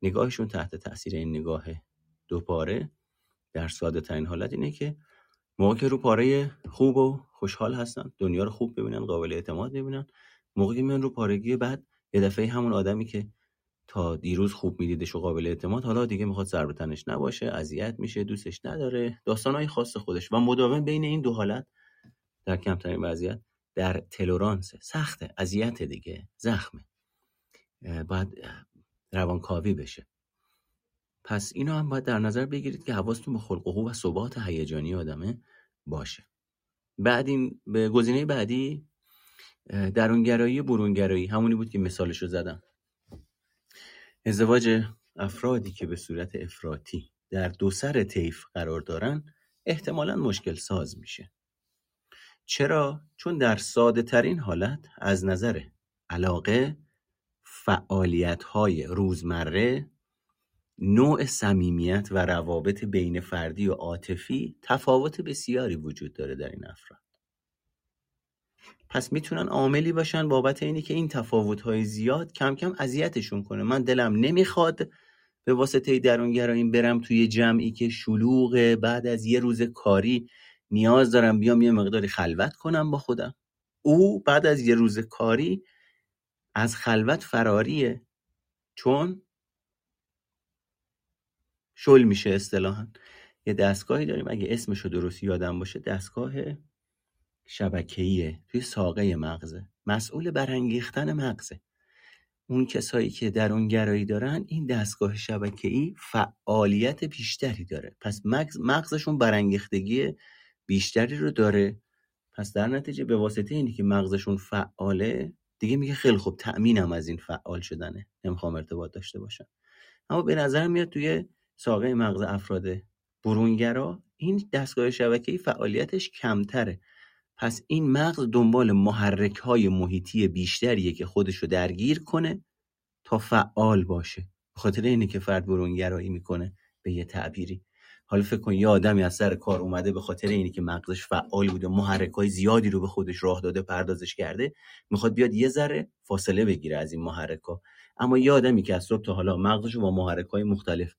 نگاهشون تحت تاثیر این نگاه دوپاره در ساده ترین حالت اینه که موقع که رو پاره خوب و خوشحال هستن دنیا رو خوب ببینن قابل اعتماد ببینن موقعی میان رو پارگی بعد یه دفعه همون آدمی که تا دیروز خوب میدیدش و قابل اعتماد حالا دیگه می‌خواد سر تنش نباشه اذیت میشه دوستش نداره داستانهای خاص خودش و مداوم بین این دو حالت در کمترین وضعیت در تلورانس. سخته اذیت دیگه زخمه. باید روانکاوی بشه. پس اینو هم باید در نظر بگیرید که حواستون به خلق و ثبات هیجانی آدمه باشه. بعد این به گزینه بعدی درونگرایی برونگرایی. همونی بود که مثالش رو زدم. ازدواج افرادی که به صورت افراطی در دو سر طیف قرار دارن احتمالا مشکل ساز میشه. چرا؟ چون در ساده ترین حالت از نظر علاقه فعالیت های روزمره نوع صمیمیت و روابط بین فردی و عاطفی تفاوت بسیاری وجود داره در این افراد. پس می‌تونن عاملی باشن. بابت اینی که این تفاوت های زیاد کم کم اذیتشون کنه. من دلم نمی‌خواد به واسطه درونگراییم برم توی جمعی که شلوغه. بعد از یه روز کاری نیاز دارم بیام یه مقداری خلوت کنم با خودم. او بعد از یه روز کاری از خلوت فراریه چون شل میشه اصطلاحا. یه دستگاهی داریم. اگه اسمشو درست یادم باشه دستگاه شبکه‌ایه توی ساقه مغزه. مسئول برانگیختن مغزه. اون کسایی که در اون گرایی دارن این دستگاه شبکه‌ای فعالیت بیشتری داره. پس مغز مغزشون برانگیختگی بیشتری رو داره. پس در نتیجه به واسطه اینی که مغزشون فعاله دیگه میگه خیلی خوب تأمینم از این فعال شدنه. نمی‌خوام ارتباط داشته باشم. اما به نظر میاد توی ساقه مغز افراد برونگرا این دستگاه شبکه‌ای فعالیتش کمتره. پس این مغز دنبال محرک های محیطی بیشتریه که خودش رو درگیر کنه تا فعال باشه. به خاطر اینه که فرد برونگرایی می‌کنه به یه تعبیری. حالا فکر کن یه آدمی از سر کار اومده به خاطر اینی که مغزش فعال بوده محرک های زیادی رو به خودش راه داده پردازش کرده می‌خواد بیاد یه ذره فاصله بگیره از این محرک ها اما یه آدمی که از صبح تا حالا مغزش با محرک های مختلف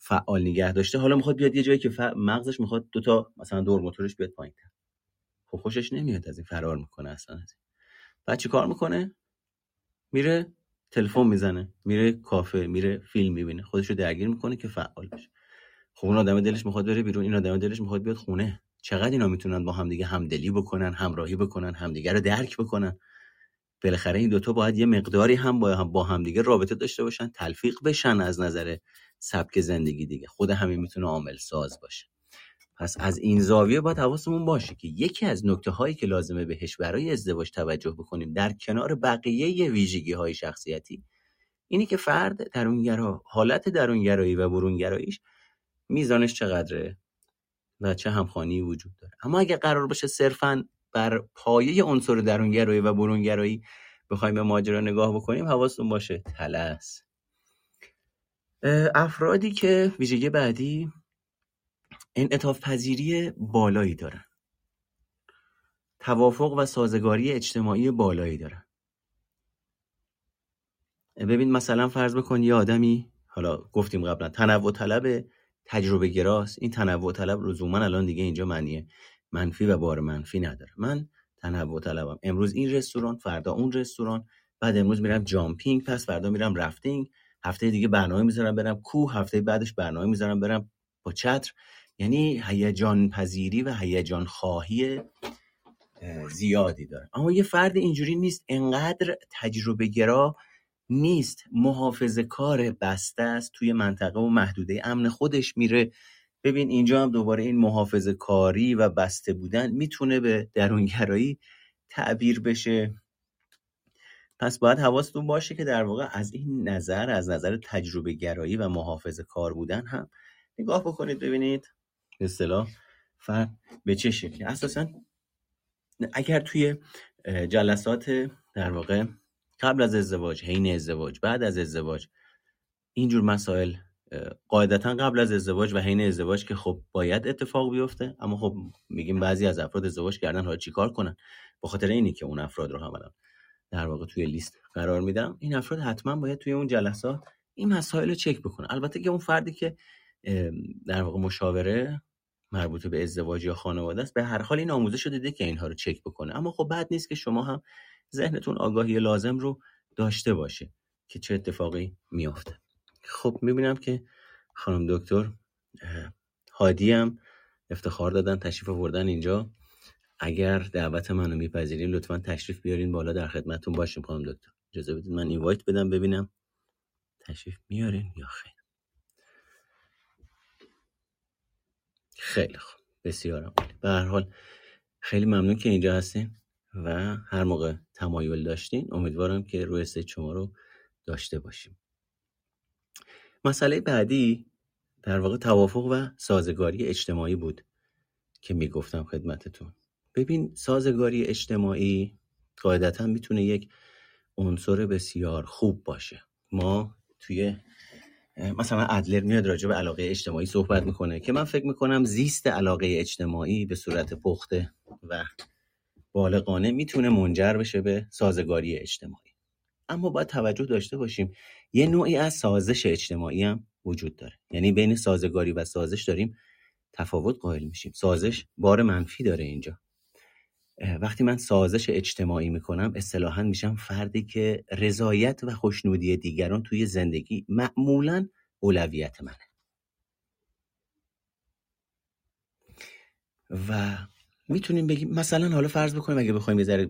فعال نگه داشته حالا می‌خواد بیاد یه جایی که مغزش می‌خواد دوتا مثلا دور موتورش بیاد پایین خب خوشش نمیاد از این فرار می‌کنه اصلا از بعد چی کار می‌کنه؟ میره تلفن می‌زنه میره کافه میره فیلم می‌بینه. خودش رو درگیر می‌کنه که فعال بشه. خب اون آدم دلش می‌خواد بره بیرون این آدم دلش می‌خواد بیاد خونه. چقدر اینا می‌تونن با همدیگه همدلی بکنن همراهی بکنن همدیگه رو درک بکنن؟ بالاخره این دوتا باید یه مقداری هم با هم با همدیگه رابطه داشته باشن تلفیق بشن از نظر سبک زندگی دیگه. خود همین می‌تونه عامل ساز باشه. پس از این زاویه باید حواسمون باشه که یکی از نکته هایی که لازمه بهش برای ازدواج توجه بکنیم در کنار بقیه ویژگی های شخصیتی اینی که فرد درونگرا حالت درونگرایی و برونگراییش میزانش چقدره و چه همخانی وجود داره. اما اگه قرار باشه صرفا بر پایه عنصر درونگرایی و برونگرایی بخوایم به ماجرا نگاه بکنیم حواستون باشه تلس. افرادی که ویژگی بعدی انعطاف پذیری بالایی دارن. توافق و سازگاری اجتماعی بالایی دارن. ببین مثلا فرض بکن یه آدمی حالا گفتیم قبلا تنوع طلب تجربه گراست. این تنوع طلب لزوما الان دیگه اینجا معنی منفی و بار منفی نداره. من تنوع طلبم. امروز این رستوران فردا اون رستوران. بعد امروز میرم جامپینگ پس فردا میرم رفتینگ. هفته دیگه برنامه می‌ذارم برم کوه هفته بعدش برنامه می‌ذارم برم با چتر. یعنی هیجان پذیری و هیجان خواهی زیادی داره. اما یه فرد اینجوری نیست انقدر تجربه گرا نیست. محافظ کار بسته است توی منطقه و محدوده امن خودش میره. ببین اینجا هم دوباره این محافظ کاری و بسته بودن می‌تونه به درونگرایی تعبیر بشه. پس باید حواستون باشه که در واقع از این نظر از نظر تجربه گرایی و محافظ کار بودن هم نگاه بکنید ببینید. اصطلاح فرد به چه شکلی. اساسا اگر توی جلسات در واقع قبل از ازدواج حین ازدواج بعد از ازدواج اینجور مسائل قاعدتا قبل از ازدواج و حین ازدواج که خب باید اتفاق بیفته اما خب میگیم بعضی از افراد ازدواج کردن حالا چیکار کنن؟ به خاطر اینی که اون افراد رو هم در واقع توی لیست قرار میدم. این افراد حتما باید توی اون جلسات این مسائل رو چک بکنه البته که اون فردی که در واقع مشاوره مربوط به ازدواج یا خانواده است به هر حال این آموزش دیده که اینها رو چک بکنه. اما خب بد نیست که شما هم ذهنتون آگاهی لازم رو داشته باشه که چه اتفاقی میافته. خب می‌بینم که خانم دکتر هادی هم افتخار دادن تشریف آوردن اینجا. اگر دعوت منو میپذیرین لطفا تشریف بیارین بالا در خدمتتون باشیم خانم دکتر. اجازه بدید من اینوایت بدم ببینم تشریف میارین یا خیر. خیلی خوب. بسیار عالی. به هر حال خیلی ممنون که اینجا هستین و هر موقع تمایل داشتین امیدوارم که روی سه شما رو داشته باشیم. مسئله بعدی در واقع توافق و سازگاری اجتماعی بود که می‌گفتم خدمتتون. ببین سازگاری اجتماعی قاعدتا می‌تونه یک عنصر بسیار خوب باشه. ما توی مثلا ادلر میاد راجع به علاقه اجتماعی صحبت می‌کنه که من فکر می‌کنم زیست علاقه اجتماعی به صورت پخته و بالغانه می‌تونه منجر بشه به سازگاری اجتماعی. اما باید توجه داشته باشیم یه نوعی از سازش اجتماعی هم وجود داره. یعنی بین سازگاری و سازش داریم تفاوت قائل میشیم. سازش بار منفی داره اینجا. وقتی من سازش اجتماعی می‌کنم اصطلاحا میشم فردی که رضایت و خوشنودی دیگران توی زندگی معمولا اولویت منه. و می‌تونیم بگیم مثلا حالا فرض بکنیم اگه بخوایم یه ذره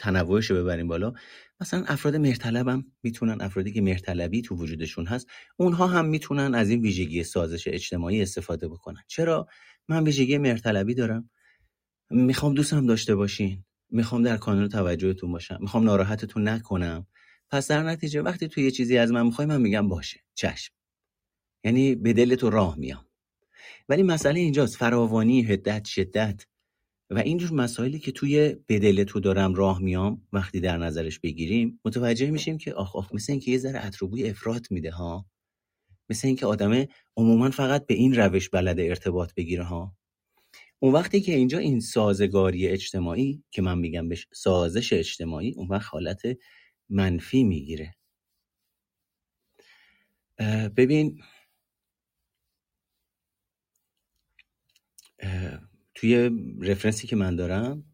تنوعش رو ببریم بالا مثلا افراد مرتلب می‌تونن افرادی که مرتلبی تو وجودشون هست اونها هم می‌تونن از این ویژگی سازش اجتماعی استفاده بکنن. چرا؟ من ویژگی مرتلبی دارم. می‌خوام دوستم داشته باشین. می‌خوام در کانون توجهتون باشم. می‌خوام ناراحتتون نکنم. پس در نتیجه وقتی تو یه چیزی از من می‌خوای من میگم باشه. چشم. یعنی به دل تو راه میام. ولی مسئله اینجاست. فراوانی هدت شدت. و اینجور مسائلی که توی بدل تو دارم راه میام وقتی در نظرش بگیریم متوجه میشیم که آخ آخ مثل اینکه یه ذره اتروبوی افراد میده ها. مثل اینکه آدمه عموما فقط به این روش بلد ارتباط بگیره ها. اون وقتی که اینجا این سازگاری اجتماعی که من میگم بهش سازش اجتماعی اون وقت حالت منفی می‌گیره. ببین توی رفرنسی که من دارم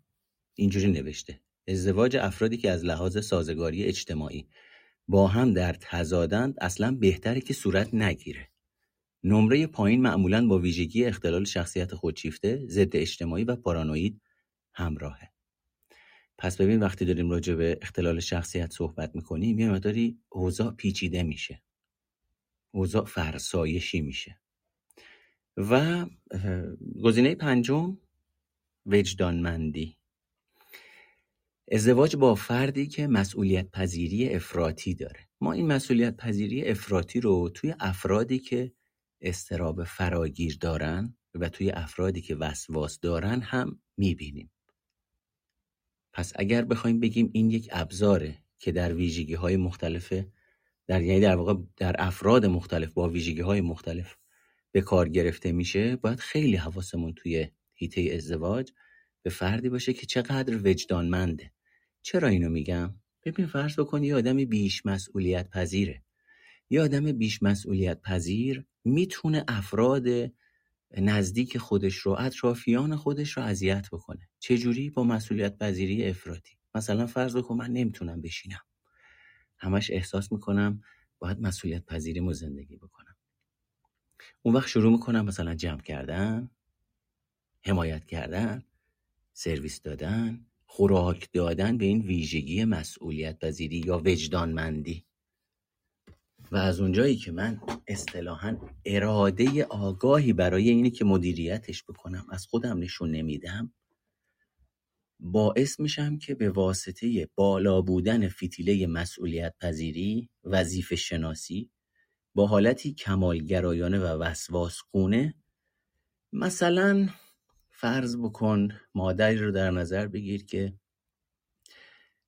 اینجوری نوشته. ازدواج افرادی که از لحاظ سازگاری اجتماعی با هم در تضادند اصلا بهتره که صورت نگیره. نمره پایین معمولا با ویژگی اختلال شخصیت خودشیفته ضد اجتماعی و پارانوید همراهه. پس ببین وقتی داریم راجع به اختلال شخصیت صحبت می‌کنیم یه مقداری اوضاع پیچیده میشه. اوضاع فرسایشی میشه. و گزینه پنجم وجدانمندی. ازدواج با فردی که مسئولیت پذیری افراطی داره. ما این مسئولیت پذیری افراطی رو توی افرادی که استراب فراگیر دارن و توی افرادی که وسواس دارن هم می‌بینیم. پس اگر بخوایم بگیم این یک ابزاره که در ویژگی های مختلف در یعنی در واقع در افراد مختلف با ویژگی های مختلف به کار گرفته میشه باید خیلی حواسمون توی هیته ازدواج به فردی باشه که چقدر وجدانمنده چرا اینو میگم؟ ببین فرض بکن یه آدمی بیش مسئولیت پذیره یه آدم بیش مسئولیت پذیر می‌تونه افراد نزدیک خودش رو اطرافیان خودش رو اذیت بکنه. چجوری؟ با مسئولیت پذیری افراطی. مثلا فرض بکن من نمی‌تونم بشینم. همش احساس می‌کنم باید مسئولیت پذیریمو زندگی بکنم. اون وقت شروع می‌کنم مثلا جمع کردن حمایت کردن سرویس دادن خوراک دادن به این ویژگی مسئولیت پذیری یا وجدانمندی. و از اونجایی که من اصطلاحا اراده آگاهی برای اینی که مدیریتش بکنم از خودم نشون نمیدم باعث میشم که به واسطه بالا بودن فتیله مسئولیت پذیری وظیفه شناسی با حالتی کمالگرایانه و وسواس گونه مثلا فرض بکن مادری رو در نظر بگیر که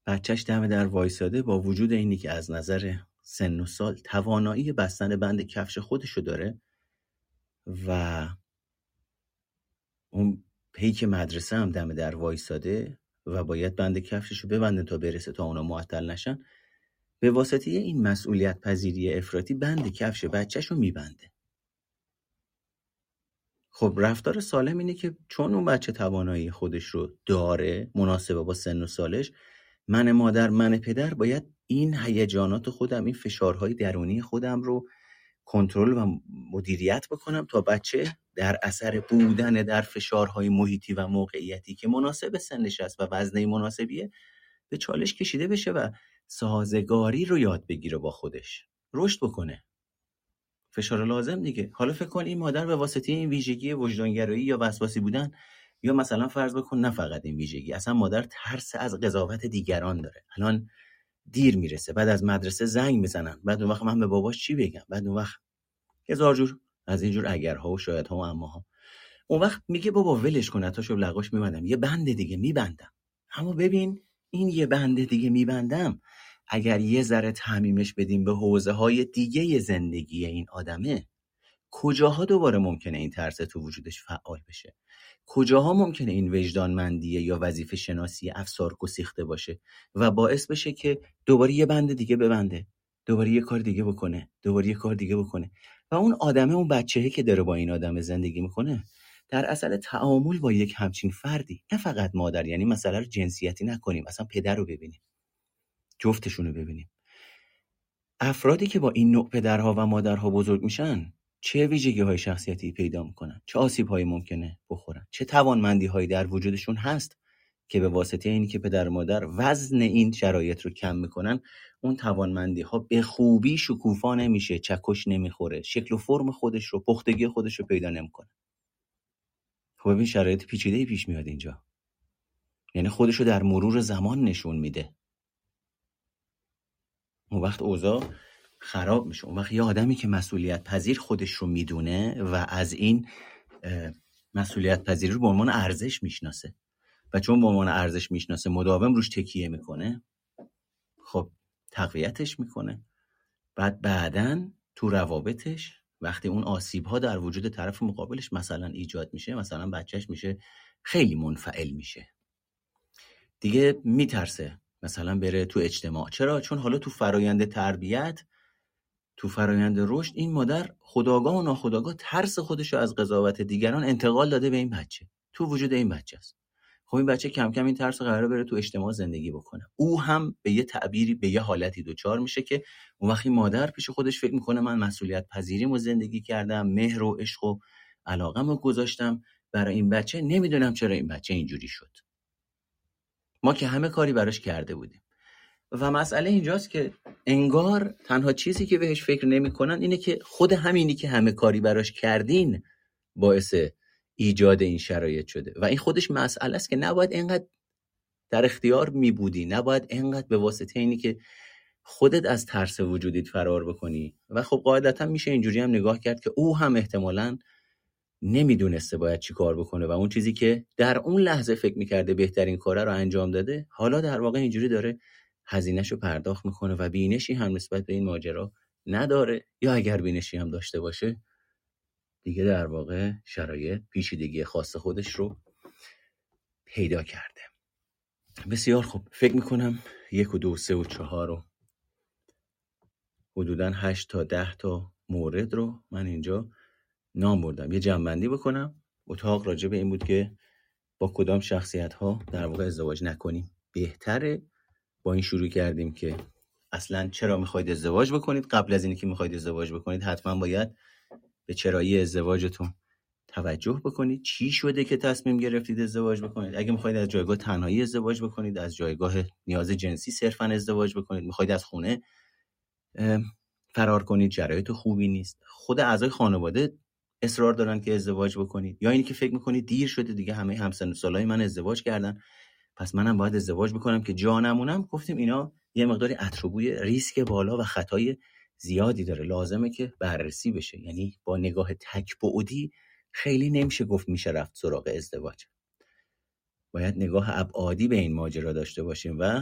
بچهش دم در وایساده با وجود اینی که از نظر سن و سال توانایی بستن بند کفش خودشو داره و اون پیک مدرسه هم دم در وایساده و باید بند کفشش رو ببنده تا برسه تا اونا معطل نشن. به واسطه این مسئولیت پذیری افراطی بند کفش بچهش رو میبنده. خب رفتار سالم اینه که چون اون بچه توانایی خودش رو داره مناسبه با سن و سالش من مادر من پدر باید این هیجانات خودم این فشارهای درونی خودم رو کنترل و مدیریت بکنم تا بچه در اثر بودن در فشارهای محیطی و موقعیتی که مناسب سنش است و وزنه مناسبیه به چالش کشیده بشه و سازگاری رو یاد بگیره با خودش. رشد بکنه. فشار لازم دیگه. حالا فکر کن این مادر به واسطه این ویژگی وجدانگرایی یا وسواسی بودن یا مثلا فرض بکن نه فقط این ویژگی اصلا مادر ترس از قضاوت دیگران داره. الان دیر می‌رسه بعد از مدرسه زنگ می‌زنن بعد اون وقت من به باباش چی بگم؟ بعد اون وقت هزار جور از اینجور اگرها و شایدها و اماها. اون وقت میگه بابا ولش کن تاشو لغاش میبندم. یه بند دیگه میبندم. اما ببین این یه بند دیگه میبندم. اگر یه ذره تعمیمش بدیم به حوزه های دیگه زندگی این آدمه کجاها دوباره ممکنه این ترس تو وجودش فعال بشه؟ کجاها ممکنه این وجدانمندیه یا وظیفه شناسی افسار گسیخته باشه و باعث بشه که دوباره یه بند دیگه ببنده دوباره یه کار دیگه بکنه دوباره یه کار دیگه بکنه. و اون آدمه اون بچهه که داره با این آدم زندگی می‌کنه در اصل تعامل با یک همچین فردی نه فقط مادر یعنی مثلا رو جنسیتی نکنیم اصلا پدر رو ببینیم جفتشون رو ببینیم. افرادی که با این نوع پدرها و مادرها بزرگ میشن چه ویژگی های شخصیتی پیدا می‌کنن؟ چه آسیب هایی ممکنه بخورن؟ چه توانمندی هایی در وجودشون هست که به واسطه اینی که پدر و مادر وزن این شرایط رو کم می‌کنن اون توانمندی ها به خوبی شکوفا نمیشه چکش نمی‌خوره شکل و فرم خودش رو پختگی خودش رو پیدا نمی‌کنه. خب ببین شرایط پیچیده پیش میاد اینجا. یعنی خودش رو در مرور زمان نشون میده. اون وقت اوضاع خراب میشه. اون وقت یه آدمی که مسئولیت پذیر خودش رو می‌دونه و از این مسئولیت پذیر رو به عنوان ارزش می‌شناسه. و چون به عنوان ارزش می‌شناسه مداوم روش تکیه می‌کنه خب تقویتش می‌کنه. بعد بعدا تو روابطش وقتی اون آسیب ها در وجود طرف مقابلش مثلا ایجاد میشه مثلا بچهش میشه خیلی منفعل میشه. دیگه میترسه مثلا بره تو اجتماع. چرا؟ چون حالا تو فرایند تربیت تو فرایند رشد این مادر خداگاه و ناخداگاه ترس خودش رو از قضاوت دیگران انتقال داده به این بچه. تو وجود این بچه است. خب این بچه کم کم این ترس قراره بره تو اجتماع زندگی بکنه. او هم به یه تعبیری به یه حالتی دوچار میشه که اون وقتی مادر پیش خودش فکر می‌کنه من مسئولیت پذیریم و زندگی کردم مهر و عشق و علاقم رو گذاشتم. برای این بچه نمی‌دونم چرا این بچه اینجوری شد. ما که همه کاری براش کرده بودیم. و مسئله اینجاست که انگار تنها چیزی که بهش فکر نمی‌کنن اینه که خود همینی که همه کاری براش کردین باعث ایجاد این شرایط شده. و این خودش مسئله است که نباید اینقدر در اختیار می بودی نباید اینقدر به واسطه اینی که خودت از ترس وجودیت فرار بکنی. و خب قاعدتا میشه اینجوری هم نگاه کرد که او هم احتمالا نمی‌دونسته باید چی کار بکنه. و اون چیزی که در اون لحظه فکر می‌کرده بهترین کاره رو انجام داده حالا در واقع اینجوری داره هزینهش رو پرداخت می‌کنه و بینشی هم نسبت به این ماجرا نداره یا اگر بینشی هم داشته باشه دیگه در واقع شرایط پیچیدگی خاص خودش رو پیدا کرده. بسیار خوب. فکر می‌کنم یک و دو سه و چهار رو حدودا هشت تا ده تا مورد رو من اینجا نام بردم. یه جنبندی بکنم. اتاق راجع به این بود که با کدام شخصیت ها در واقع ازدواج نکنیم. بهتره با این شروع کردیم که اصلا چرا می‌خواید ازدواج بکنید؟ قبل از اینکه می‌خواید ازدواج بکنید حتما باید به چرایی ازدواجتون توجه بکنید. چی شده که تصمیم گرفتید ازدواج بکنید؟ اگه می‌خواید از جایگاه تنهایی ازدواج بکنید از جایگاه نیاز جنسی صرفا ازدواج بکنید. می‌خواید از خونه فرار کنید شرایط خوبی نیست. خود اعضای خانواده اصرار دارن که ازدواج بکنید. یا اینی که فکر می‌کنید دیر شده دیگه همه همسن سالای من ازدواج کردن. پس منم باید ازدواج بکنم که جا نمونم گفتیم اینا یه مقداری اتروبوی ریسک بالا و خطای زیادی داره. لازمه که بررسی بشه. یعنی با نگاه تک بعدی خیلی نمیشه گفت میشه رفت سراغ ازدواج. باید نگاه ابعادی به این ماجرا داشته باشیم و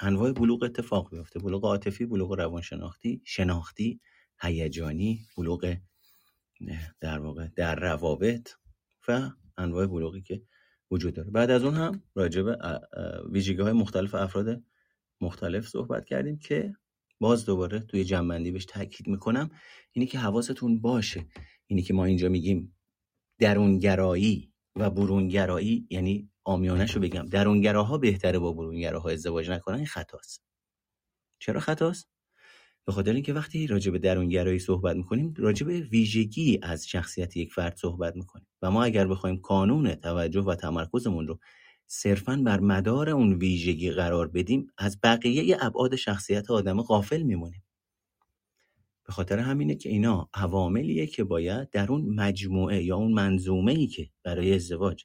انواع بلوغ اتفاق بیفته. بلوغ عاطفی بلوغ روانشناختی شناختی هیجانی بلوغ در واقع در روابط و انواع بلوغی که وجود داره. بعد از اون هم راجع به ویژگی های مختلف افراد مختلف صحبت کردیم که باز دوباره توی جنبندی بهش تاکید می‌کنم. اینی که حواستون باشه. اینی که ما اینجا میگیم درونگرایی و برونگرایی یعنی آمیانش رو بگم. درونگراها بهتره با برونگراها ازدواج نکنن این خطاست. چرا خطاست؟ به خاطر اینکه وقتی راجع به درونگرایی صحبت می‌کنیم راجع به ویژگی از شخصیت یک فرد صحبت می‌کنیم. و ما اگر بخوایم کانون توجه و تمرکزمون رو صرفا بر مدار اون ویژگی قرار بدیم از بقیه ابعاد شخصیت آدم غافل میمونیم. به خاطر همینه که اینا عواملیه که باید در اون مجموعه یا اون منظومه ای که برای ازدواج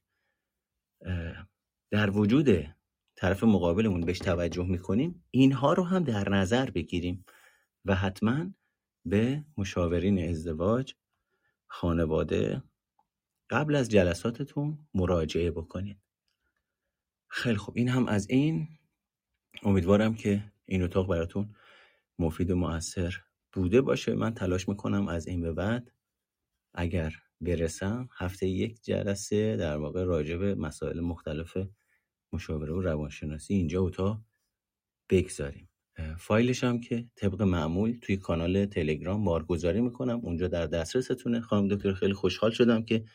در وجود طرف مقابلمون بهش توجه می‌کنیم اینها رو هم در نظر بگیریم. و حتما به مشاورین ازدواج خانواده قبل از جلساتتون مراجعه بکنید خیلی خوب. این هم از این. امیدوارم که این اتاق براتون مفید و مؤثر بوده باشه. من تلاش می‌کنم از این به بعد اگر برسم هفته یک جلسه در واقع راجع به مسائل مختلف مشاوره و روانشناسی اینجا اتاق بگذاریم. فایلش هم که طبق معمول توی کانال تلگرام بارگذاری می‌کنم. اونجا در دسترستونه. خانم دکتر خیلی خوشحال شدم که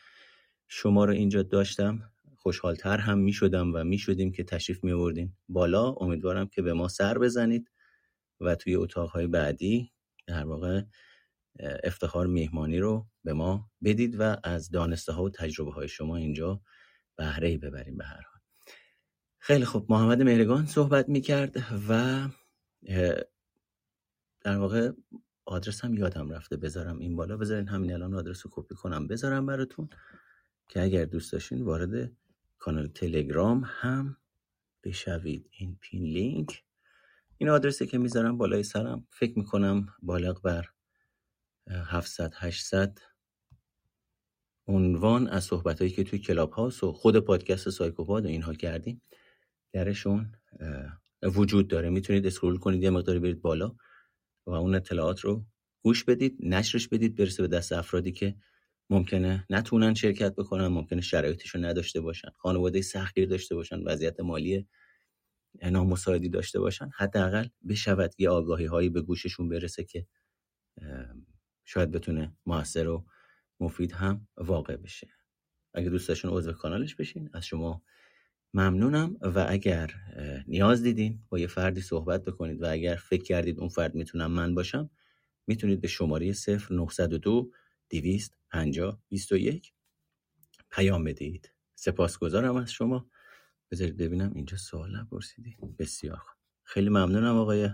شما رو اینجا داشتم. خوشحالتر هم می‌شدم و می‌شدیم که تشریف میوردین بالا امیدوارم که به ما سر بزنید و توی اتاقهای بعدی در واقع افتخار میهمانی رو به ما بدید و از دانسته ها و تجربه های شما اینجا بهره ببریم به هر حال. خیلی خوب. محمد مهرگان صحبت می‌کرد و در واقع آدرس هم یادم رفته بذارم این بالا. بذارین همین الان آدرس رو کپی کنم. بذارم براتون که اگر دوست داشتین وارد کانال تلگرام هم بشوید. این pin link. این آدرسی که می‌ذارم بالای سرم. فکر می‌کنم بالغ بر 700 800 عنوان از صحبت هایی که توی Clubhouse است و خود پادکست سایکوپاد و اینها کردیم. درشون وجود داره. می‌تونید scroll کنید یه مقداری برید بالا و اون اطلاعات رو گوش بدید نشرش بدید برسه به دست افرادی که ممکنه نتونن شرکت بکنن ممکنه شرایطش رو نداشته باشن. خانواده سختگیر داشته باشن وضعیت مالی نامساعدی داشته باشن. حداقل بشود یه آگاهی هایی به گوششون برسه که شاید بتونه موثر و مفید هم واقع بشه. اگه دوست داشتین عضو کانالش بشین از شما ممنونم و اگر نیاز دیدین با یه فردی صحبت بکنید و اگر فکر کردید اون فرد می‌تونم من باشم می‌تونید به شماره 0902 250 21 پیام بدید. سپاسگزارم از شما. بذارید ببینم اینجا سوال نپرسیدید بسیار خوب. خیلی ممنونم آقای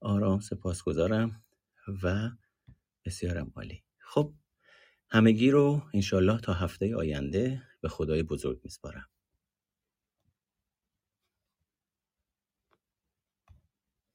آرام. سپاسگزارم و بسیارم عالی. خب همگی رو انشالله تا هفته آینده به خدای بزرگ میسپارم.